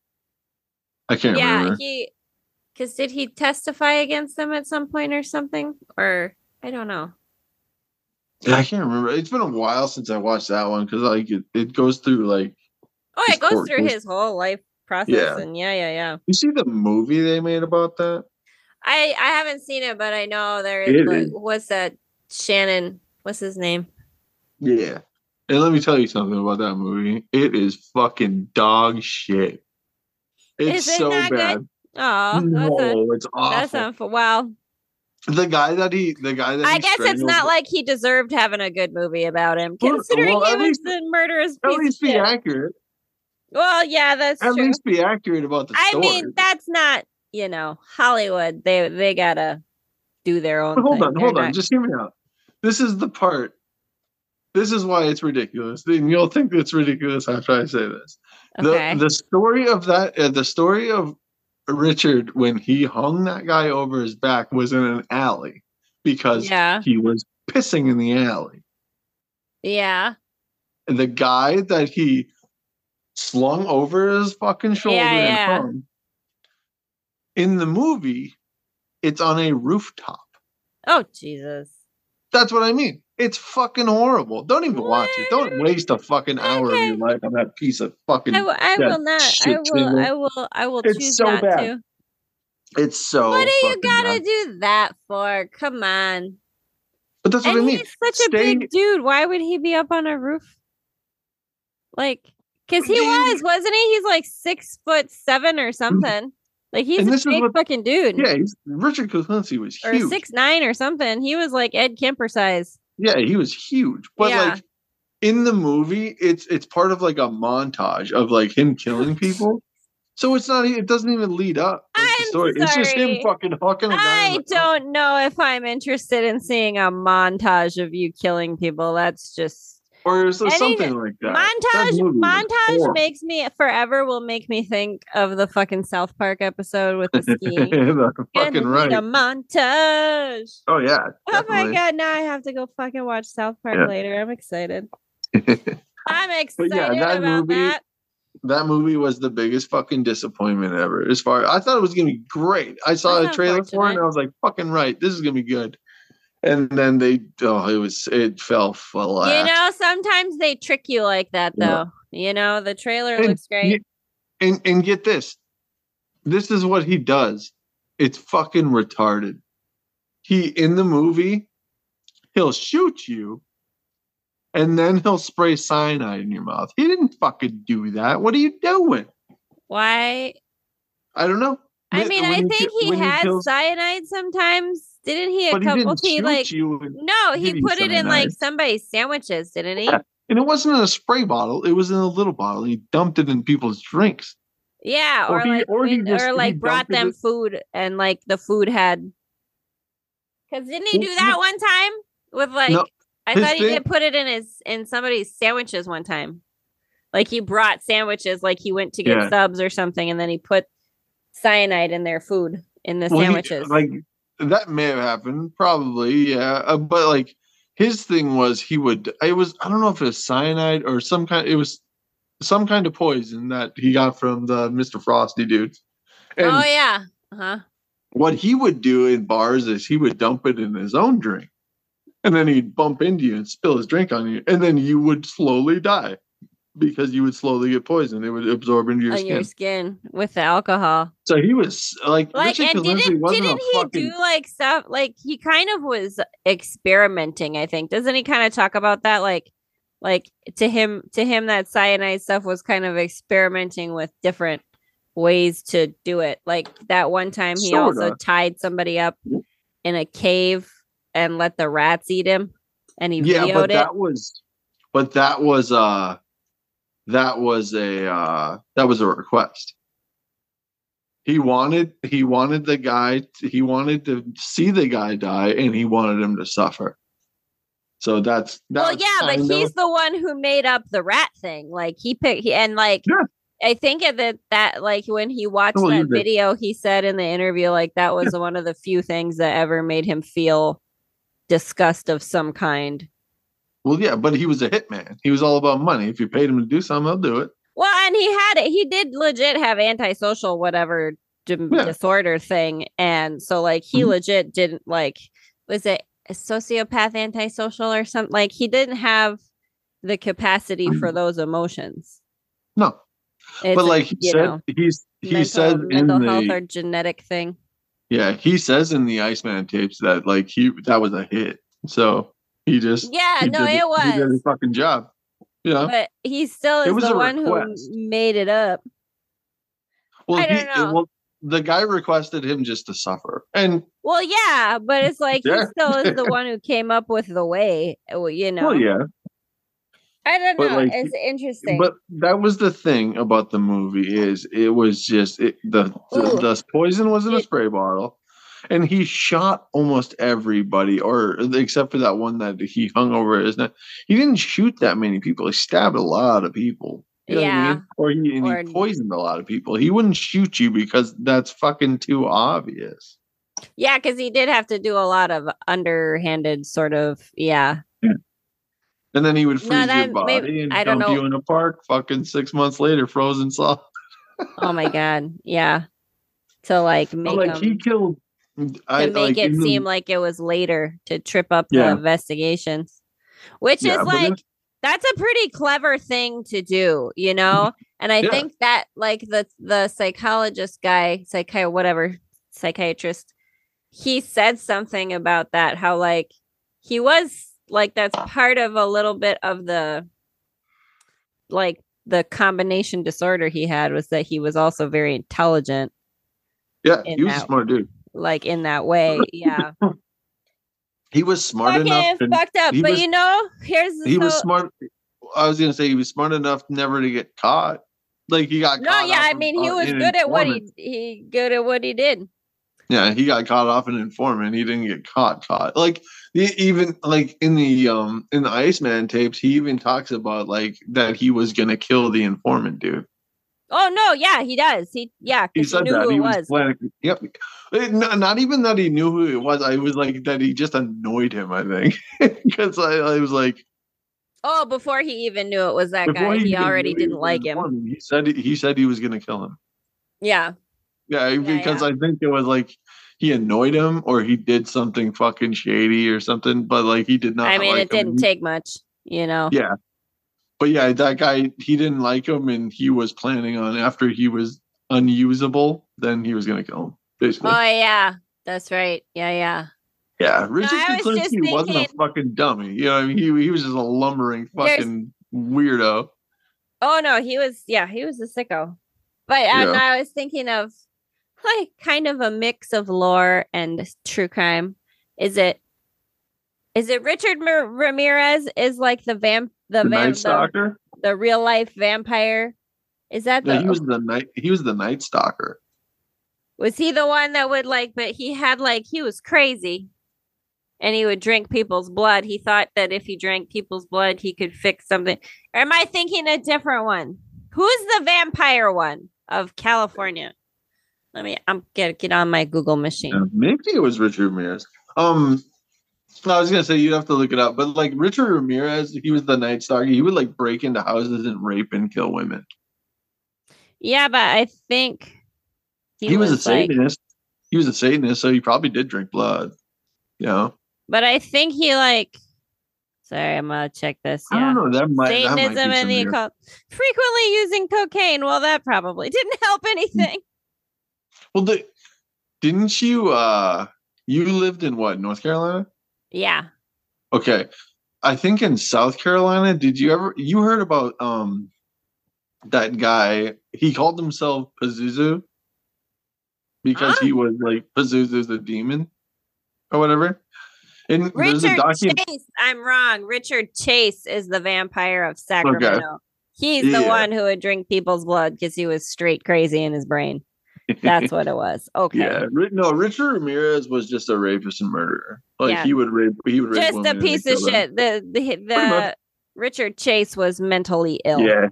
I can't yeah, remember. he, because did he testify against them at some point or something? Or, I don't know. Yeah, I can't remember. It's been a while since I watched that one because like it, it goes through like Oh, it goes through his whole life process. Yeah. And yeah, yeah, yeah. you see the movie they made about that. I I haven't seen it, but I know there is. Like, is- what's that? Shannon. What's his name? Yeah. And let me tell you something about that movie. It is fucking dog shit. It's Is it so not bad. Oh, that's no, it's a, that's awful. a, well. the guy that he, the guy that I he guess it's not like he deserved having a good movie about him, considering well, he at was least- the murderous At piece least of be shit. accurate. Well, yeah, that's At true. least be accurate about the I story. mean, that's not you know Hollywood. They they gotta do their own. But hold thing. on, They're hold on. Just hear me out. This is the part. This is why it's ridiculous. And you'll think it's ridiculous after I say this. okay. The the story of that uh, the story of Richard when he hung that guy over his back was in an alley because yeah, he was pissing in the alley. yeah, And the guy that he slung over his fucking shoulder Yeah, and hung, in the movie, it's on a rooftop. Oh Jesus. That's what I mean. It's fucking horrible. Don't even watch it. Don't waste a fucking hour of your life on that piece of fucking. I, w- I will not. I will. I will. I will It's choose so not bad. to. It's so. what do you gotta bad. do that for? Come on. But that's what And I mean. he's such a big dude. Why would he be up on a roof? Like, cause he was, wasn't he? He's like six foot seven or mm-hmm. something. Like he's a big what- fucking dude. Yeah, he's, Richard Kuklinski was or huge. six nine or something. He was like Ed Kemper size. Yeah, he was huge. But Yeah. like in the movie, it's it's part of like a montage of like him killing people. *laughs* So it's not. It doesn't even lead up I'm story. It's just him sorry. fucking hucking a I don't know if I'm interested in seeing a montage of you killing people. That's just or something like that. That montage. was Montage makes me forever will make me think of the fucking South Park episode with the *laughs* skiing. The fucking right. A montage. Oh yeah. Oh my god! Now I have to go fucking watch South Park Yeah. later. I'm excited. *laughs* I'm excited yeah, that about movie- that. that movie was the biggest fucking disappointment ever. As far I thought it was gonna be great. I saw That's a trailer for it and. I was like, fucking right, this is gonna be good. And then they oh it was it fell flat. You know, sometimes they trick you like that, Yeah. though. You know, the trailer And looks great. and and get this. This is what he does. It's fucking retarded. He in the movie, he'll shoot you, and then he'll spray cyanide in your mouth. He didn't fucking do that. What are you doing? Why? I don't know. I mean, when I think he when has kills- cyanide sometimes. Didn't he? A but he couple. didn't He shoot like you. no, he put it in like somebody's sandwiches, didn't he? Yeah. And it wasn't in a spray bottle. It was in a little bottle. He dumped it in people's drinks. Yeah, Or or, he- like or he when- just- or he like brought them it- food and like the food had. Because didn't he do that one time with like? No, I thought he thing- did put it in his in somebody's sandwiches one time. Like he brought sandwiches, like he went to get Yeah. subs or something, and then he put cyanide in their food in the Well, he- sandwiches. like that may have happened, probably, yeah. Uh, but like his thing was he would. It was I don't know if it was cyanide or some kind. It was some kind of poison that he got from the Mister Frosty dudes. And oh yeah, uh huh. what he would do in bars is he would dump it in his own drink, and then he'd bump into you and spill his drink on you, and then you would slowly die because you would slowly get poisoned. It would absorb into your On skin. your skin with the alcohol. So he was like, Like, Richard and Kuklinski didn't didn't he fucking do like stuff? Like he kind of was experimenting. I think doesn't he kind of talk about that? Like, like to him, to him, that cyanide stuff was kind of experimenting with different ways to do it. Like that one time, he also Sorta. tied somebody up in a cave and let the rats eat him, and he yeah, videoed but it. that was, but that was uh, that was a uh, that was a request. He wanted he wanted the guy to, he wanted to see the guy die and he wanted him to suffer. So that's, well, yeah, but kind of- he's the one who made up the rat thing. Like he picked, he, and like Yeah. I think that that like when he watched Well, that video, he said in the interview like that was one of the few things that ever made him feel disgust of some kind. Well, yeah, but he was a hitman. He was all about money. If you paid him to do something, he'll do it. Well, and he had it. He did legit have antisocial whatever d- Yeah. disorder thing, and so like he Mhm. legit didn't like. Was it a sociopath antisocial or something? Like he didn't have the capacity for those emotions. No, It's but like he you said, know, he's he mental, says in mental health the or genetic thing. yeah he says in the Iceman tapes that like he that was a hit. So he just Yeah, he no, did, it He did was. his fucking job. Yeah. But he still It is was the one request. who made it up. Well, I don't know. well, the guy requested him just to suffer, and Well, yeah, but it's *laughs* like Yeah. he still is the *laughs* one who came up with the way. Uh, you know, well, yeah. I don't but, know. like, it's interesting. But that was the thing about the movie is it was just it, the the, the poison was in a spray bottle, and he shot almost everybody, or except for that one that he hung over his neck. He didn't shoot that many people. He stabbed a lot of people. You know what I Yeah. mean? Or he Or- he poisoned a lot of people. He wouldn't shoot you because that's fucking too obvious. yeah, because he did have to do a lot of underhanded sort of. Yeah, And then he would No, freeze that- your body maybe- and I dump you in a park. Fucking six months later, frozen *laughs* solid. oh my god, yeah. To like But, make like he killed. I to make like, it seem like it was later to trip up the investigations, which Yeah, is like that's a pretty clever thing to do, you know. And I Yeah. think that like the the psychologist guy, psychi whatever psychiatrist, he said something about that. How like he was like that's part of a little bit of the like the combination disorder he had was that he was also very intelligent Yeah, in he was a smart dude. Like in that way yeah *laughs* He was smart enough. To, fucked up but was- you know here's he was smart. I was gonna say he was smart enough never to get caught. Like he got no yeah i mean he was good at what he he good at what he did Yeah, he got caught off an informant. He didn't get caught. Caught. Like even like in the um in the Iceman tapes, he even talks about like that he was gonna kill the informant dude. oh no yeah he does he yeah He he, said knew that who he was, was planning. Yep. Not, not even that he knew who it was. I was like that he just annoyed him. I think *laughs* because I, I was like oh before he even knew it was that guy he even already didn't like him He said he said he was gonna kill him. yeah Yeah, because I think it was like he annoyed him or he did something fucking shady or something, but like he did not. i mean like it didn't take much you know Yeah. But yeah, that guy he didn't like him and he was planning on after he was unusable, then he was gonna kill him. Basically. oh yeah that's right yeah yeah yeah. Richard I was Kuklinski wasn't a fucking dummy. You know, I mean he he was just a lumbering There's- fucking weirdo. Oh no, he was yeah, he was a sicko. But and Yeah. I was thinking of like kind of a mix of lore and true crime. Is it is it Richard Ramirez is like the vamp the The vamp Night the, Stalker. the real life vampire? Is that the Yeah, he was the night he was the Night Stalker. Was he the one that would like but he had like he was crazy and he would drink people's blood. He thought that if he drank people's blood he could fix something. Or am I thinking a different one? Who's the vampire one of California? Let me I'm get get on my Google machine. Yeah, maybe it was Richard Ramirez. Um, I was gonna say you'd have to look it up, but like Richard Ramirez, he was the Night Stalker. He would like break into houses and rape and kill women. Yeah, but I think He, was, a like- Satanist. He was a Satanist, so he probably did drink blood. You know, but I think he like sorry, I'm gonna check this. I don't know. That might that might Satanism and the occult. Frequently using cocaine. Well, that probably didn't *laughs* help anything. Well, the, didn't you? uh You lived in what North Carolina? Yeah. Okay, I think in South Carolina. Did you ever? You heard about um that guy? He called himself Pazuzu because Huh? he um, was like Pazuzu's a demon or whatever. And Richard document. Chase. I'm wrong. Richard Chase is the vampire of Sacramento. He's the one who would drink people's blood because he was straight crazy in his brain. That's what it was. *laughs* Okay. Yeah, no, Richard Ramirez was just a rapist and murderer. Like Yeah. he would rape, he would rape Just a piece of kill them. shit. The the the Richard Chase was mentally ill. Yeah,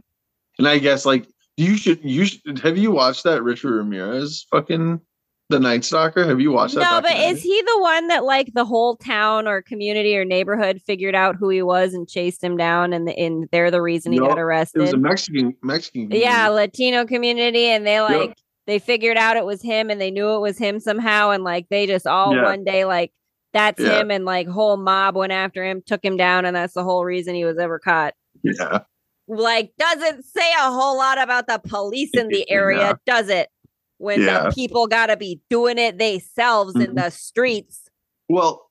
and I guess like you should you should have you watched that Richard Ramirez fucking the Night Stalker? Have you watched that? No, but is he the one that like the whole town or community or neighborhood figured out who he was and chased him down and the, and they're the reason he No, got arrested? It was a Mexican Mexican. yeah. Latino community and they like they figured out it was him and they knew it was him somehow and like they just all Yeah. one day like that's Yeah. him and like whole mob went after him, took him down and that's the whole reason he was ever caught. yeah. Like doesn't say a whole lot about the police in the *laughs* area, Yeah. does it? When Yeah. the people got to be doing it themselves in Mhm. the streets. Well,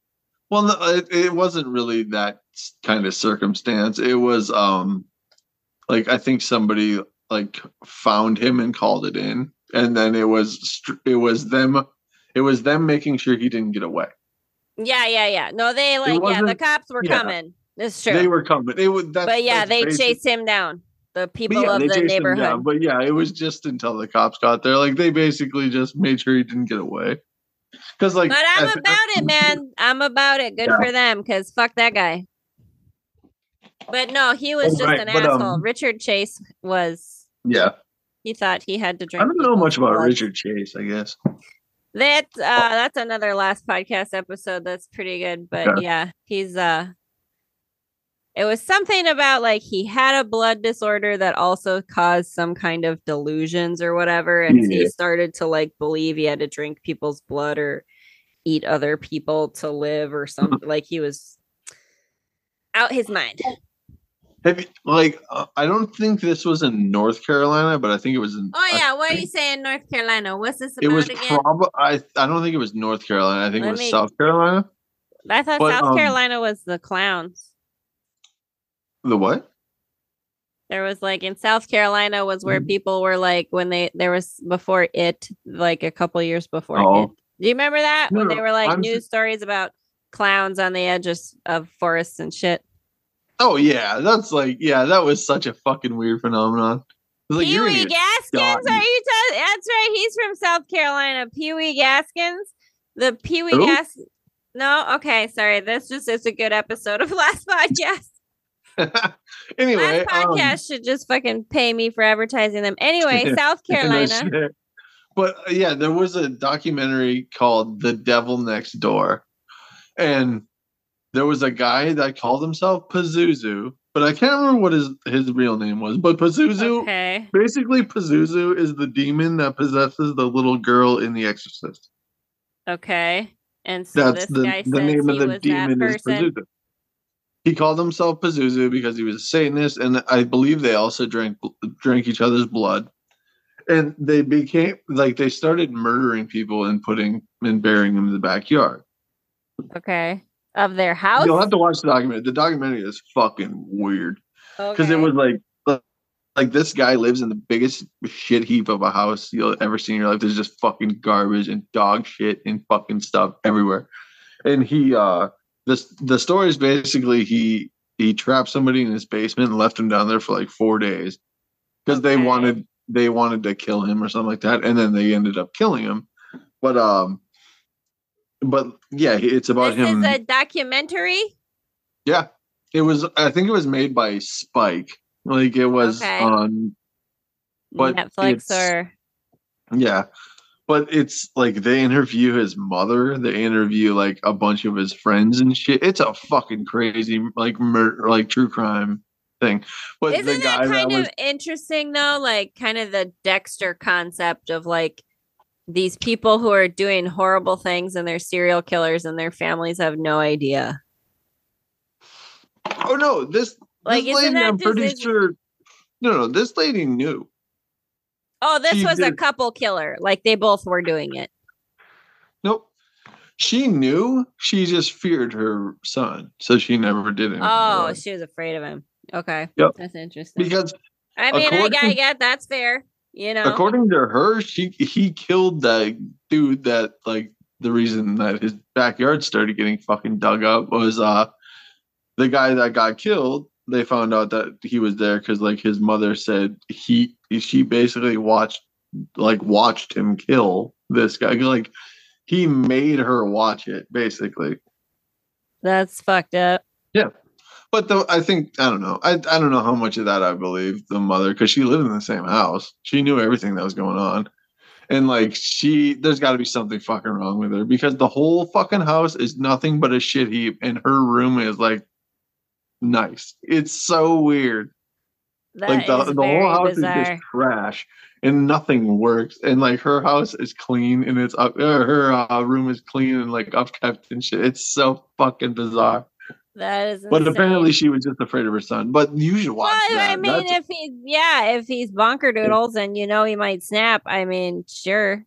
well, no, it, it wasn't really that kind of circumstance. It was um, like I think somebody like found him and called it in, and then it was it was them, it was them making sure he didn't get away. Yeah, yeah, yeah. No, they like yeah, the cops were yeah. coming. That's true. They were coming. Was that's, but yeah, that's they basic- chased him down. The people yeah, of they the neighborhood. down. But yeah, it was *laughs* just until the cops got there. Like they basically just made sure he didn't get away. Because like, But I'm I about it, *laughs* man. I'm about it. Good Yeah. for them, because fuck that guy. But no, he was Oh, just right, an but, asshole. um, Richard Chase was. Yeah, He thought he had to drink. I don't know much about blood. Richard Chase. I guess. That uh, that's another last podcast episode. That's pretty good. But Okay. yeah, he's uh. It was something about like he had a blood disorder that also caused some kind of delusions or whatever, and he started to like believe he had to drink people's blood or eat other people to live or something. like he was out his mind. Have you, like uh, I don't think this was in North Carolina, but I think it was in. Oh I yeah, what are you saying, North Carolina? What's this It was again? probably I. I don't think it was North Carolina. I think Let it was me- South Carolina. I thought but, South um, Carolina was the clowns. The what? There was like in South Carolina was where Mhm. people were like when they there was before it like a couple years before it. Oh. Do you remember that No, when they were like I'm news s- stories about clowns on the edges of forests and shit? Oh yeah, that's like yeah, that was such a fucking weird phenomenon. Like, Pee Wee Gaskins? Are you? T- that's right. He's from South Carolina. Pee Wee Gaskins. The Pee Wee Who? Gas. No, okay, sorry. This just is a good episode of *laughs* last podcast. *laughs* anyway, last um, podcast should just fucking pay me for advertising them. *laughs* Anyway, South *laughs* Carolina. shit. But uh, yeah, there was a documentary called The Devil Next Door. And there was a guy that called himself Pazuzu, but I can't remember what his, his real name was. But Pazuzu, Okay. basically, Pazuzu is the demon that possesses the little girl in The Exorcist. Okay. And so That's this the, guy the says name he of the was that demon is person. Pazuzu. He called himself Pazuzu because he was a Satanist, and I believe they also drank drank each other's blood. And they became like they started murdering people and putting and burying them in the backyard. Okay. Of their house. You'll have to watch the documentary. The documentary is fucking weird because okay. it was like like this guy lives in the biggest shit heap of a house you'll ever see in your life. There's just fucking garbage and dog shit and fucking stuff everywhere. And he uh this the story is basically he he trapped somebody in his basement and left him down there for like four days because they wanted they wanted to kill him or something like that, and then they ended up killing him. But um, but yeah, it's about this him. is a documentary. Yeah, it was. I think it was made by Spike. Like it was Okay. on. But Netflix or Yeah, but it's like they interview his mother. They interview like a bunch of his friends and shit. It's a fucking crazy like murder, like true crime thing. But Isn't the that guy that kind was of interesting though? Like kind of the Dexter concept of like these people who are doing horrible things and they're serial killers and their families have no idea. oh no, this Like, this lady, that I'm pretty sure. No, no, this lady knew. Oh, this She was a couple killer. Like they both were doing it. Nope. She knew. She just feared her son, so she never did anything. Oh, she was afraid of him. Okay. Yep. That's interesting. because I mean, I, get- I get that's fair. You know, according to her, she he killed that dude. That like the reason that his backyard started getting fucking dug up was uh the guy that got killed. They found out that he was there because like his mother said he she basically watched like watched him kill this guy. *laughs* Like he made her watch it, basically. That's fucked up. Yeah. But the I think I don't know. I I don't know how much of that I believe the mother because she lived in the same house. She knew everything that was going on. And like she there's gotta be something fucking wrong with her because the whole fucking house is nothing but a shit heap and her room is like nice. It's so weird. That like the, the whole house is just trash and nothing works. And like her house is clean and it's up uh, her uh, room is clean and like upkept and shit. It's so fucking bizarre. That is. But apparently she was just afraid of her son. But you should watch Well, that. I mean, That's- if he's yeah, if he's bonker doodles and you know he might snap, I mean, sure.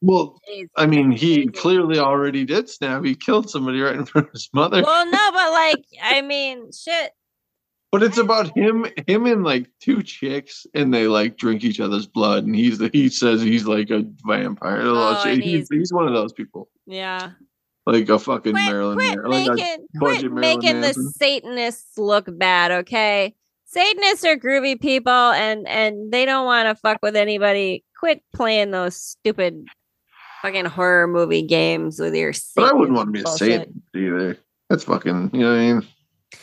well, Jeez. I mean, he clearly already did snap. He killed somebody right in front of his mother. Well, no, but like, *laughs* I mean, shit. But it's about him, him and like two chicks, and they like drink each other's blood. And he's he says he's like a vampire. Oh, and he's, he's one of those people, Yeah. like a fucking Quit, Marilyn, quit making, budget quit making the Satanists look bad, okay? Satanists are groovy people, and and they don't want to fuck with anybody. Quit playing those stupid fucking horror movie games with your. But I wouldn't want to be a bullshit. Satanist either. That's fucking, you know what I mean?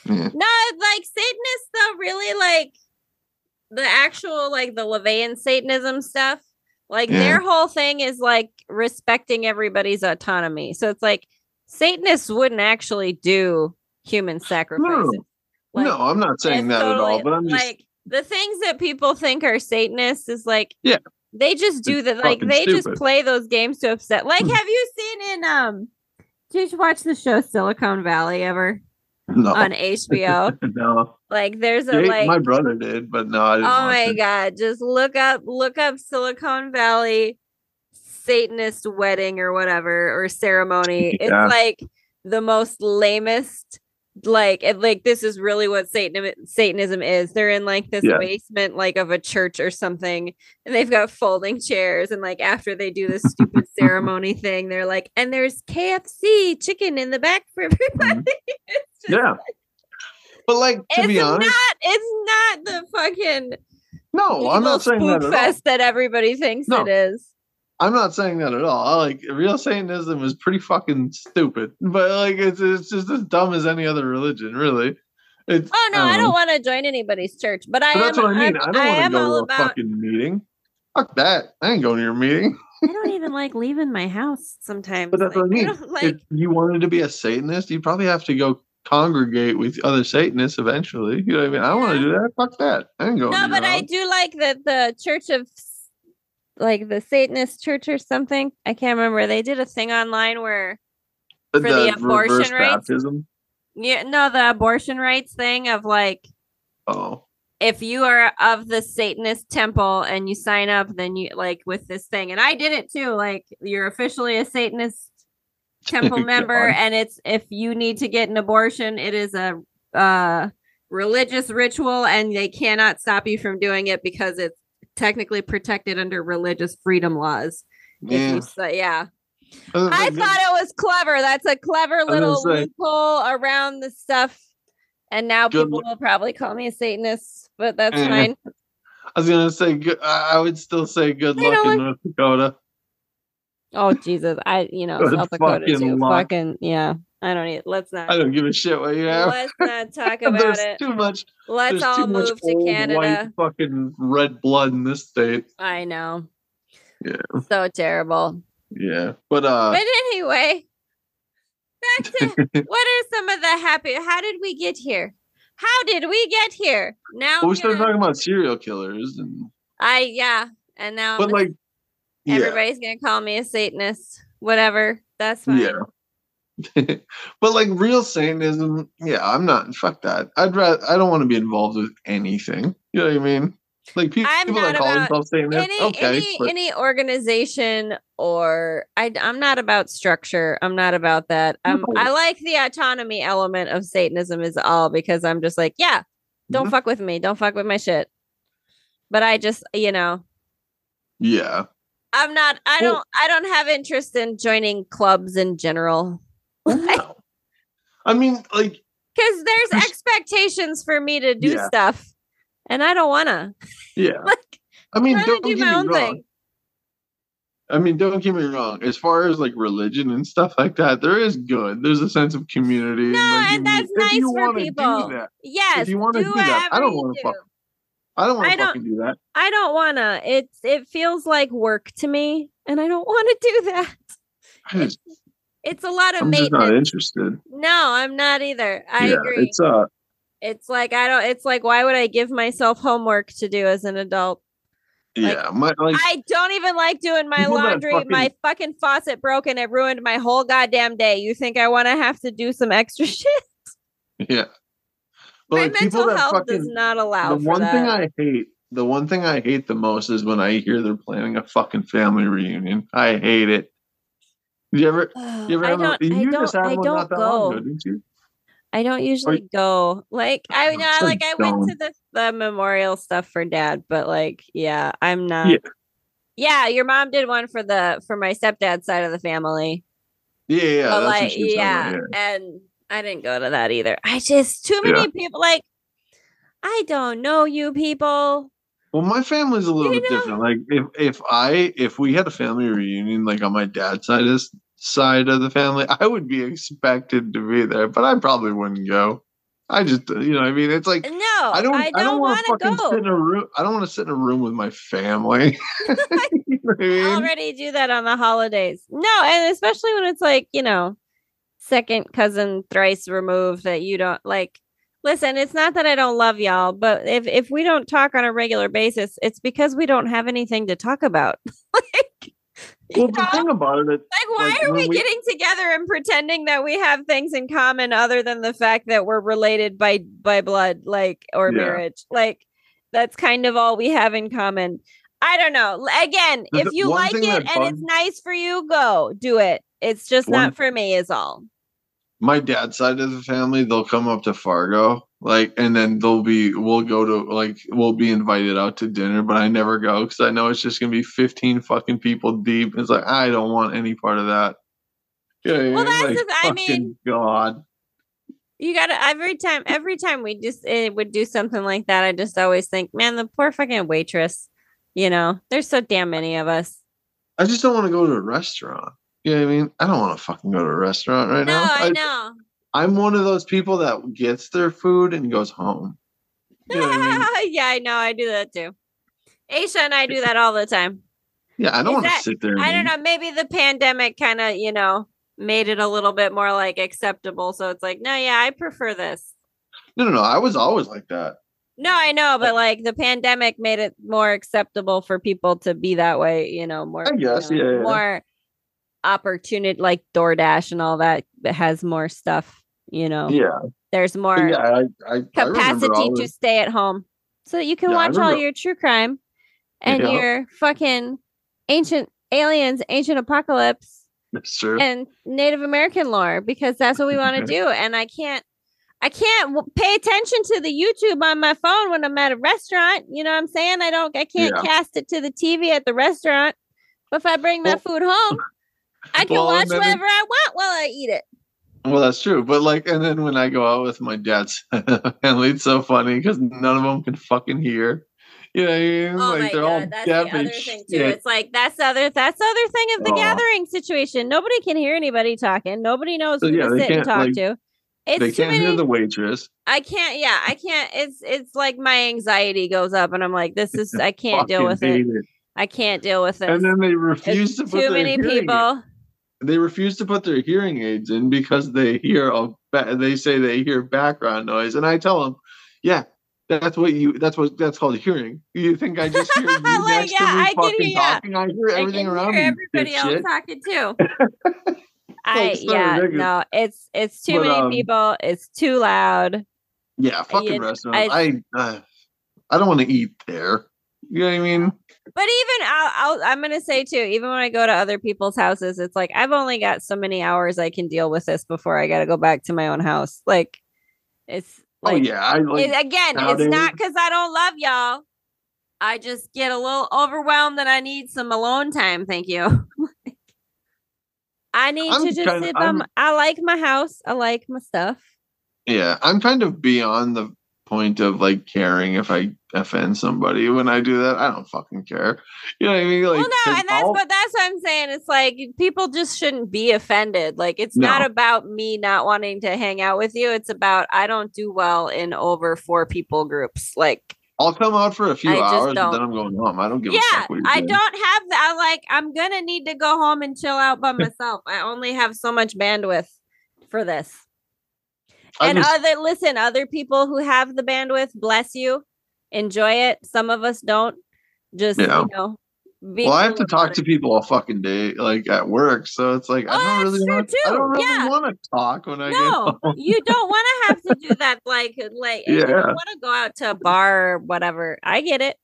Yeah. No, like Satanists though, really like the actual like the LaVeyan Satanism stuff. Like Yeah. their whole thing is like respecting everybody's autonomy. So it's like Satanists wouldn't actually do human sacrifices. Like, no, I'm not saying that at all. But I'm just like the things that people think are Satanists is like Yeah. they just do that like they just play those games to upset. Like have you seen in um did you watch the show Silicon Valley ever no, on HBO? *laughs* no. Like there's a Yeah, like my brother did, but no, I Oh my it. god, just look up look up Silicon Valley Satanist wedding or whatever or ceremony. *laughs* It's like the most lamest like it, like this is really what Satan Satanism is. They're in like this Yeah. basement like of a church or something and they've got folding chairs and like after they do this stupid *laughs* ceremony thing they're like and there's KFC chicken in the back for everybody. *laughs* Just- Mm-hmm. Yeah. But like to it's be honest, not it's not the fucking no, I'm not saying that spook at all. fest that everybody thinks No. it is. I'm not saying that at all. I, like real Satanism is pretty fucking stupid, but like it's it's just as dumb as any other religion, really. It's Oh no, I don't want to join anybody's church, but I But am. that's what I mean. I'm- I don't want to go to a about. fucking meeting. Fuck that. I ain't going to your meeting. I don't even like leaving my house sometimes. But that's like, what I *laughs* mean. *laughs* don't like. if you wanted to be a Satanist, you'd probably have to go congregate with other Satanists eventually. You know what I mean? I want to do that. Fuck that. I ain't going. no, but your I do like that the Church of, like the Satanist Church or something. I can't remember. They did a thing online where, for the abortion rights. baptism. yeah, no, the abortion rights thing of like, Oh, if you are of the Satanist temple and you sign up, then you like with this thing. And I did it too. Like you're officially a Satanist temple *laughs* member, and it's if you need to get an abortion, it is a uh religious ritual, and they cannot stop you from doing it because it's technically protected under religious freedom laws. Yeah. say, yeah. I thought it was clever. That's a clever little loophole around the stuff. And now Good people will probably call me a Satanist, but that's Eh, fine. I was gonna say, good, I I would still say good luck in North Dakota. Oh Jesus, I you know *laughs* Good South Dakota fucking too. luck. Fucking yeah. I don't need. Let's not. I don't give a shit what you have. Let's not *laughs* talk about There's it. too much. Let's all too move to Canada. fucking red blood in this state. I know. Yeah. So terrible. Yeah, but uh, But anyway, back to *laughs* what are some of the happy? How did we get here? How did we get here? Now well, we started gonna- talking about serial killers, and I yeah, and now but like, yeah, everybody's gonna call me a Satanist. Whatever. That's fine. yeah. *laughs* but like real Satanism, yeah, I'm not. Fuck that. I'd rather. I don't want to be involved with anything. You know what I mean? Like people, I'm people that not call about themselves Satanists. any okay, any but- any organization or I I'm not about structure. I'm not about that. Um, No. I like the autonomy element of Satanism is all because I'm just like, yeah, don't Mhm. fuck with me. Don't fuck with my shit. But I just, you know, yeah. I'm not I Well- don't I don't have interest in joining clubs in general. *laughs* No. I mean, like, Cuz there's expectations for me to do Yeah. stuff and I don't want to. yeah. *laughs* like I mean, don't do get my me own wrong. thing. I mean, don't get me wrong. As far as like religion and stuff like that, there is good. There's a sense of community. No, like, and if that's nice for wanna people. that, Yes, you wanna do do that, I don't wanna do. fuck- I don't want to fucking do that. I don't wanna. It's it feels like work to me, and I don't want to do *laughs* that. Just, It's a lot of I'm just not maintenance. interested. No, I'm not either. I yeah, agree. it's uh, It's like I don't. It's like why would I give myself homework to do as an adult? Like, yeah, my like I don't even like doing my laundry. My fucking faucet broke and it ruined my whole goddamn day. You think I want to have to do some extra *laughs* shit? yeah. But my like mental health fucking does not allow the one that. thing I hate, the one thing I hate the most is when I hear they're planning a fucking family reunion. I hate it. You ever, you *sighs* ever I have don't. a, I you don't. I don't that long go. ago, didn't you? I don't oh, usually go. Like I oh, know, so like I went to the the memorial stuff for dad, but like, yeah, I'm not. Yeah. Yeah, your mom did one for the for my stepdad's side of the family. Yeah, yeah, but like, was yeah, and I didn't go to that either. I just too many Yeah. people. Like, I don't know you people. Well, my family's a little You bit know- different. Like if if I if we had a family reunion, like on my dad's side of side of the family, I would be expected to be there, but I probably wouldn't go. I just, you know, I mean, it's like No, I don't, I don't, want to want to fucking sit in a room. I don't want to sit in a room with my family. *laughs* you know *laughs* I mean? already do that on the holidays. No, and especially when it's like you know, second cousin thrice removed that you don't like. Listen, it's not that I don't love y'all, but if if we don't talk on a regular basis, it's because we don't have anything to talk about. *laughs* like, Well, the thing about it, Like, why like, are we, we- getting together and pretending that we have things in common other than the fact that we're related by by blood, like or Yeah. marriage? Like, that's kind of all we have in common. I don't know. Again, The- if you like it and that it's nice for you, go do it. It's just One- not for me, is all. my dad's side of the family, they'll come up to Fargo, like, and then they'll be, we'll go to, like, we'll be invited out to dinner, but I never go because I know it's just gonna be fifteen fucking people deep. It's like I don't want any part of that. Yeah, Well, that's like, I mean- God. You gotta every time every time we just it would do something like that, I just always think, man, the poor fucking waitress. You know, there's so damn many of us. I just don't want to go to a restaurant. You know what I mean? I don't want to fucking go to a restaurant right now. No, now. I know. I'm one of those people that gets their food and goes home. You know I mean? *laughs* yeah, I know. I do that too. Aisha and I do that all the time. Yeah, I don't want to sit there. and I don't know. Maybe the pandemic kind of, you know, made it a little bit more like acceptable. So it's like, no, yeah, I prefer this. No, no, no. I was always like that. No, I know, but like the pandemic made it more acceptable for people to be that way, you know, more I guess, you know, yeah, yeah. more opportunity like DoorDash and all that that has more stuff, you know. Yeah, There's more yeah. I, I, I capacity to always- stay at home so that you can Yeah, watch all your true crime and Yeah. your fucking ancient aliens, ancient apocalypse, and Native American lore because that's what we want to *laughs* do. And I can't, I can't pay attention to the YouTube on my phone when I'm at a restaurant. You know what I'm saying? I don't, I can't Yeah. cast it to the TV at the restaurant. But if I bring that food home, *laughs* I can Well, watch whatever I want while I eat it. Well, that's true. But like, and then when I go out with my dad's *laughs* family, it's so funny because none of them can fucking hear. You know, I mean? Oh like they're all god, that's deaf the other thing too. shit. It's like that's the other that's the other thing of the Aw. gathering situation. Nobody can hear anybody talking. Nobody knows So, who yeah, to sit and talk like, to. It's They can't many. hear the waitress. I can't. Yeah, I can't. It's it's like my anxiety goes up, and I'm like, this is *laughs* I can't deal with it. it. I can't deal with this. And then they refuse It's to put too many people. They refuse to put their hearing aids in because they hear a. They say they hear background noise, and I tell them, "Yeah, that's what you. That's what that's called hearing. You think I just hear *laughs* you Like, next yeah, to me I can fucking hear- yeah. talking? I hear I everything can around hear me. everybody else dipshit." talking too. *laughs* I so yeah ridiculous. no, it's it's too But, many um, people. It's too loud. Yeah, fucking you know, restaurants. I uh, I don't want to eat there. You know what I mean? But even I'll, I'll I'm gonna say too, even when I go to other people's houses, it's like I've only got so many hours I can deal with this before I got to go back to my own house. Like it's oh, like oh yeah, I like. it- again, nowadays- it's not because I don't love y'all. I just get a little overwhelmed that I need some alone time. Thank you. *laughs* I need I'm to just kinda- sit by my, I like my house. I like my stuff. Yeah, I'm kind of beyond the point of like caring if I offend somebody when I do that. I don't fucking care. You know what I mean? Like, well, no, and that's I'll- what that's what I'm saying. It's like people just shouldn't be offended. Like it's not about me not wanting to hang out with you. It's about I don't do well in over four people groups. Like I'll come out for a few hours, and then I'm going home. I don't give a yeah, fuck what you're I doing. don't have that. I like I'm gonna need to go home and chill out by myself. I only have so much bandwidth for this. And just- other listen, other people who have the bandwidth, bless you, enjoy it. Some of us don't. Just Yeah. you know. be well, I have to talk it. to people all fucking day, like at work. So it's like Oh, I don't oh, really true want. I don't really Yeah. want to talk when I No, get you don't want to have to do that. Like, like you Yeah. don't want to go out to a bar or whatever. I get it.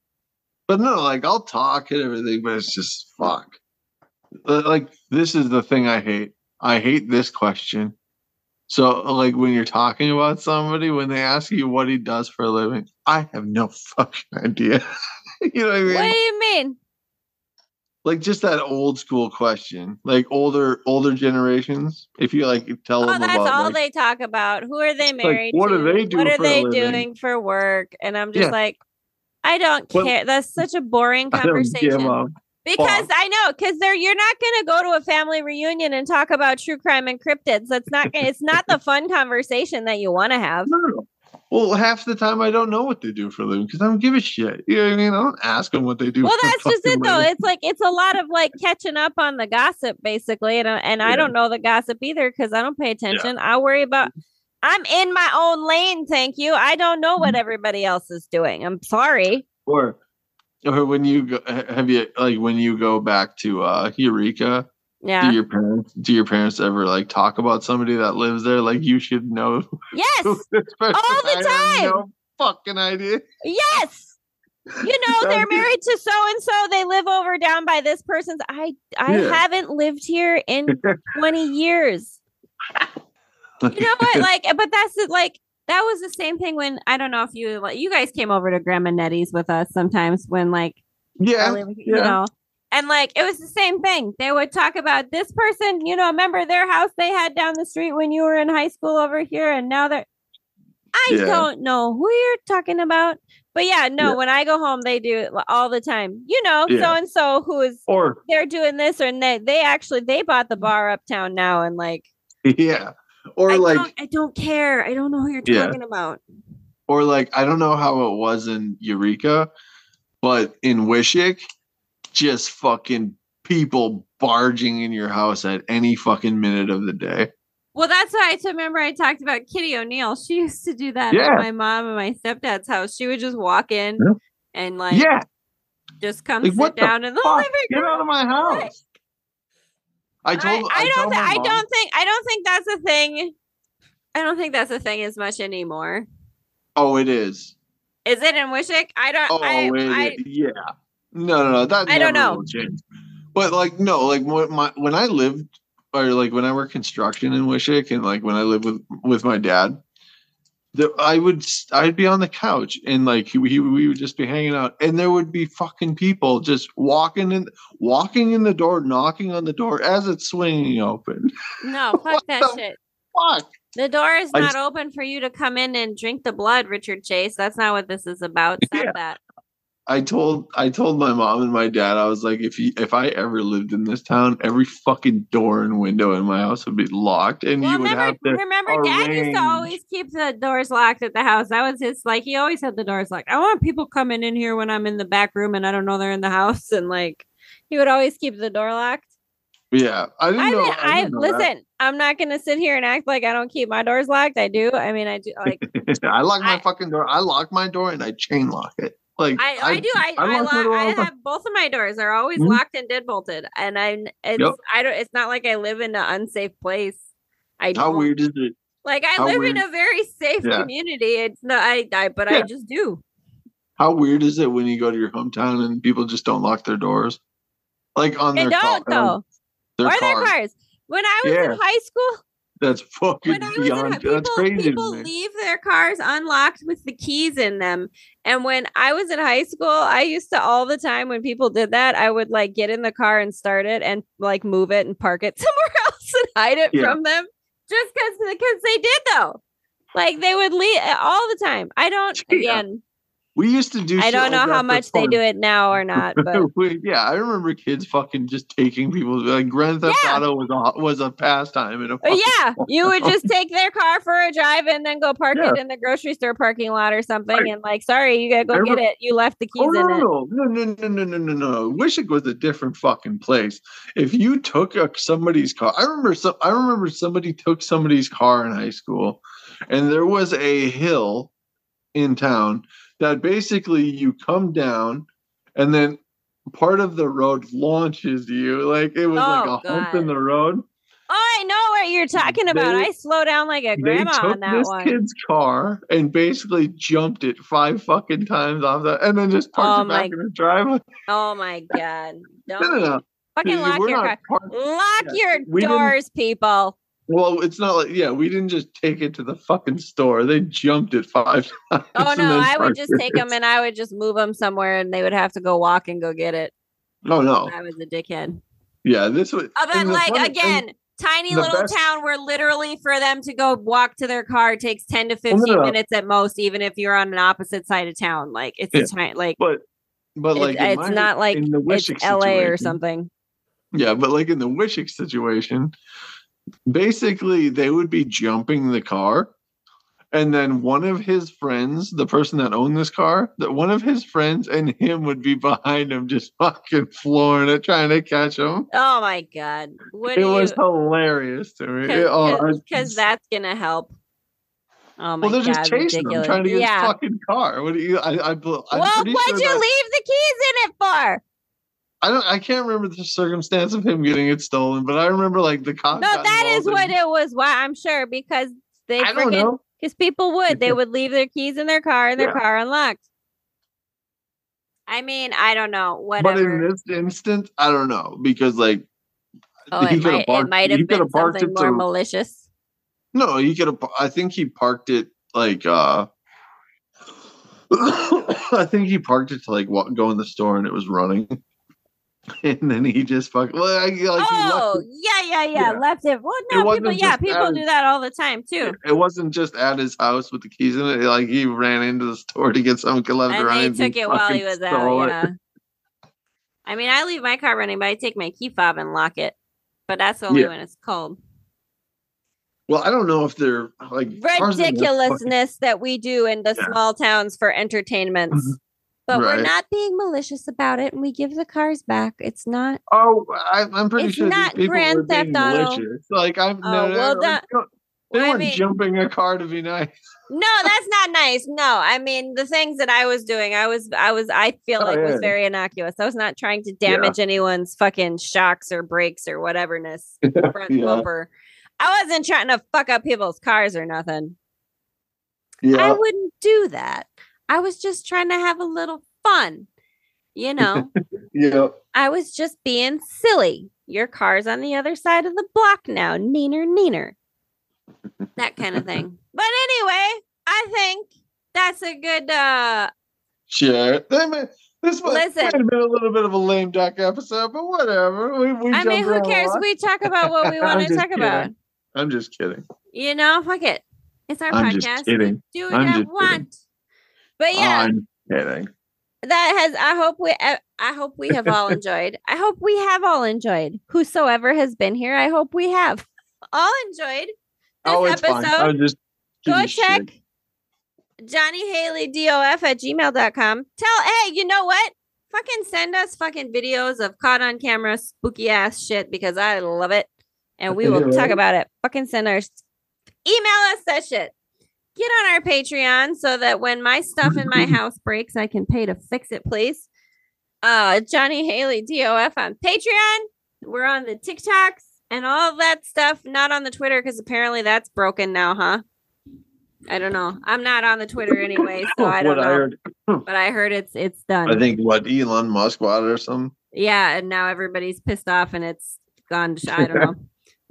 But no, like I'll talk and everything, but it's just fuck. Like this is the thing I hate. I hate this question. So like when you're talking about somebody, when they ask you what he does for a living, I have no *laughs* fucking idea. *laughs* you know what I mean? What do you mean? Like just that old school question. Like older older generations. If you like tell Oh, them that's about all like, they talk about. Who are they like, married what to? do they do What are they doing for work? And I'm just Yeah. like, I don't Well, care. That's such a boring *laughs* I don't give conversation. Because fuck. I know, because they're you're not gonna go to a family reunion and talk about true crime and cryptids. That's not it's not the fun conversation that you want to have. No, no. Well, half the time I don't know what they do for a living because I don't give a shit. You know what I mean? I don't ask them what they do. Well, that's just it though. living. It's like it's a lot of like catching up on the gossip, basically, and I- and I don't know the gossip either because I don't pay attention. I worry about. I'm in my own lane, thank you. I don't know Mm-hmm. what everybody else is doing. I'm sorry. Or, or when you go, have you like when you go back to uh Eureka? Yeah. Do your parents do your parents ever like talk about somebody that lives there? Like you should know. Yes. who this person- All the time. no fucking idea. Yes. You know, *laughs* they're married to so and so. They live over down by this person's. I I Yeah. haven't lived here in *laughs* 20 years. You know what? *laughs* Like, but that's it, like that was the same thing when I don't know if you like you guys came over to Grandma Nettie's with us sometimes when like yeah, early- you yeah. know. And like it was the same thing. They would talk about this person, you know, remember their house they had down the street when you were in high school over here, and now they're I Yeah. don't know who you're talking about. But yeah, no, Yeah. when I go home, they do it all the time. You know, so and so who is Or they're doing this or they they actually they bought the mm. bar uptown now and like *laughs* yeah. Or I like don't I don't care. I don't know who you're Yeah. talking about. or like I don't know how it was in Eureka, but in Wishek, just fucking people barging in your house at any fucking minute of the day. Well, that's why I remember I talked about Kitty O'Neill. She used to do that Yeah. at my mom and my stepdad's house. She would just walk in Yeah. and like yeah, just come Like, sit down in the fuck? living get out of my house. I I, told. I, don't. told thi- my I don't think. I don't think that's a thing. I don't think that's a thing as much anymore. Oh, it is. Is it in Wishek? I don't. Oh, I, I, yeah. No, no, no. That I don't know. But like, no, like when my when I lived or like when I worked construction in Wishek and like when I lived with with my dad, I would I'd be on the couch and like he, he we would just be hanging out and there would be fucking people just walking in walking in the door, knocking on the door as it's swinging open. no, *laughs* fuck that the shit. Fuck. The door is not just- open for you to come in and drink the blood, Richard Chase. That's not what this is about. Stop Yeah. that. I told I told my mom and my dad I was like if you, if I ever lived in this town every fucking door and window in my house would be locked and Well, you would remember, have to remember, Dad used to always keep the doors locked at the house. That was his like. He always had the doors locked. I want people coming in here when I'm in the back room and I don't know they're in the house, and like he would always keep the door locked. Yeah, I didn't I know. mean, I, didn't that. listen. I'm not gonna sit here and act like I don't keep my doors locked. I do. I mean, I do. Like *laughs* I lock my I- fucking door. I lock my door and I chain lock it. Like I, I, do. I, I I, lock I have both of my doors are always Mhm. locked and deadbolted, and I'm It's Yep. I don't. It's not like I live in an unsafe place. I How don't. weird is it? Like I how live weird- in a very *laughs* safe Yeah. community. It's not. I. I but I just do. How weird is it when you go to your hometown and people just don't lock their doors? Like on They their car, don't though. their or car. their cars. When I was Yeah. in high school, That's fucking beyond. high, people, that's crazy. people leave their cars unlocked with the keys in them. And when I was in high school, I used to all the time when people did that, I would like get in the car and start it and like move it and park it *laughs* somewhere else and hide it Yeah. from them. Just because because they did though. Like they would leave all the time. I don't Yeah. again. We used to do. I don't know how much they do it now or not, *laughs* but We- yeah, I remember kids fucking just taking people like Grand Theft Yeah. Auto was a was a pastime in a oh, fucking yeah, *laughs* you would just take their car for a drive and then go park Yeah. it in the grocery store parking lot or something. Right. And like, sorry, you gotta go I get it. You left the oh, keys Oh, no, in no, it. no, no, no, no, no, no, no. Wishek was a different fucking place. If you took a, somebody's car, I remember some. I remember somebody took somebody's car in high school, and there was a hill in town that basically you come down, and then part of the road launches you. Like it was like Oh, a hump in the road. Oh, I know what you're talking about. They- I slow down like a they grandma took on that this one. kid's car and basically jumped it five fucking times off that, and then just oh parked Oh it back my- in the driveway. Oh my god! *laughs* No, no, Don't no. fucking lock your car. parked- Lock Yeah, your doors, people. Well, it's not like yeah, we didn't just take it to the fucking store. They jumped it five *laughs* times. Oh no, I would just take them and I would just move them somewhere, and they would have to go walk and go get it. No, no, I was a dickhead. yeah, this was. Uh, but like funny- again, tiny little best- town where literally for them to go walk to their car takes ten to Well, no, fifteen no. minutes at most, even if you're on an opposite side of town. Like it's Yeah. a tiny, like but but like it's, it's my- not like in the it's L.A. or something. Yeah, but like in the Wishek situation, basically they would be jumping the car. And then one of his friends, the person that owned this car, that one of his friends and him would be behind him, just fucking flooring it, trying to catch him. Oh my god! What it do you? was hilarious to me. It- oh, Because that's gonna help. Oh my well, they're god! just chasing ridiculous. him, trying to get yeah. his fucking car. What do you? I, I, I'm well, what'd sure you that- leave the keys in it for? I don't. I can't remember the circumstance of him getting it stolen, but I remember like the cop. No, that is what it was. Why I'm sure because they I freaking because people would they would leave their keys in their car and their Yeah. car unlocked. I mean, I don't know. Whatever. But in this instance, I don't know because like oh, he it could've might, it parked- might he have been parked something it more to- malicious. no, he could have. I think he parked it like. uh *coughs* I think he parked it to like wa- go in the store and it was running, *laughs* and then he just fuck. Well, like oh, yeah, yeah, yeah, Yeah. Left it. Well, It no, wasn't people. Yeah, people out- do that all the time too. It wasn't just at his house with the keys in it. Like he ran into the store to get something left And running. they took it while he was out. Yeah. I mean, I leave my car running, but I take my key fob and lock it. But that's only Yeah. when it's cold. Well, I don't know if they're like fucking- ridiculousness that we do in the Yeah. small towns for entertainments. Mm-hmm. But we're not being malicious about it, and we give the cars back. It's not. Oh, I, I'm pretty It's sure these not people Grand were being Theft Auto. malicious. Like I'm Oh, no, well, that- they I weren't mean- jumping a car to be nice. No, that's not nice. No, I mean the things that I was doing, I was, I was, I feel Oh, like yeah. was very innocuous. I was not trying to damage anyone's fucking shocks or brakes or whateverness *laughs* front yeah, bumper. I wasn't trying to fuck up people's cars or nothing. Yeah. I wouldn't do that. I was just trying to have a little fun. You know, *laughs* yeah. I was just being silly. Your car's on the other side of the block now. Neener, neener. That kind of thing. *laughs* But anyway, I think that's a good uh Sure. They may, this might, Listen. might have been a little bit of a lame duck episode, but whatever. We, we I mean, who cares? We talk about what we *laughs* want to just talk about. I'm just kidding. You know, fuck it. It's our I'm just podcast. kidding. Do what I just kidding. But yeah, oh, I'm kidding. that has i hope we i hope we have all *laughs* enjoyed. I hope we have all enjoyed. Whosoever has been here i hope we have *laughs* all enjoyed this oh, it's episode. Just go shit. check jonny haleigh dof at gmail.com tell hey you know what? Fucking send us fucking videos of caught on camera spooky ass shit because i love it. And we will talk about it. Fucking send our email us that shit get on our patreon so that when my stuff in my *laughs* house breaks i can pay to fix it please. Uh jonny haleigh dof on patreon. We're on the tiktoks and all that stuff. Not on the twitter because apparently that's broken now huh? I don't know. I'm not on the twitter anyway *laughs* so i don't what know. I heard. *laughs* but i heard it's it's done. I think what Elon Musk bought it or something. yeah and now everybody's pissed off and it's gone to, i don't know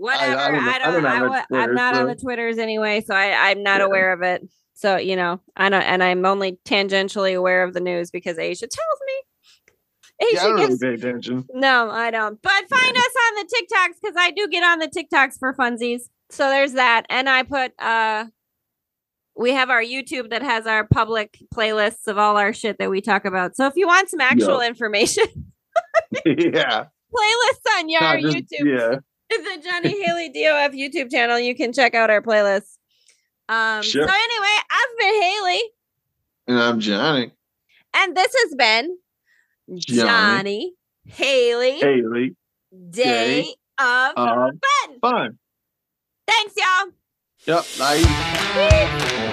whatever i don't know. don't, I don't I have a wa- i'm Twitter, not on the twitters anyway so i i'm not Yeah. aware of it so you know i don't and i'm only tangentially aware of the news because asia tells me asia Yeah, I don't really pay attention. no, I don't. But find us on the TikToks because I do get on the TikToks for funsies. So there's that. And I put uh we have our YouTube that has our public playlists of all our shit that we talk about. So if you want some actual information, *laughs* *laughs* yeah. playlists on your just- YouTube, Yeah. The Jonny Haleigh DOF YouTube channel, you can check out our playlist. Um, Sure. So anyway, I've been Haleigh, And I'm Jonny. and this has been Jonny. Jonny Haleigh Haleigh. Day Day of of Fun. Fun. Thanks, y'all. Yep. Bye. Peace.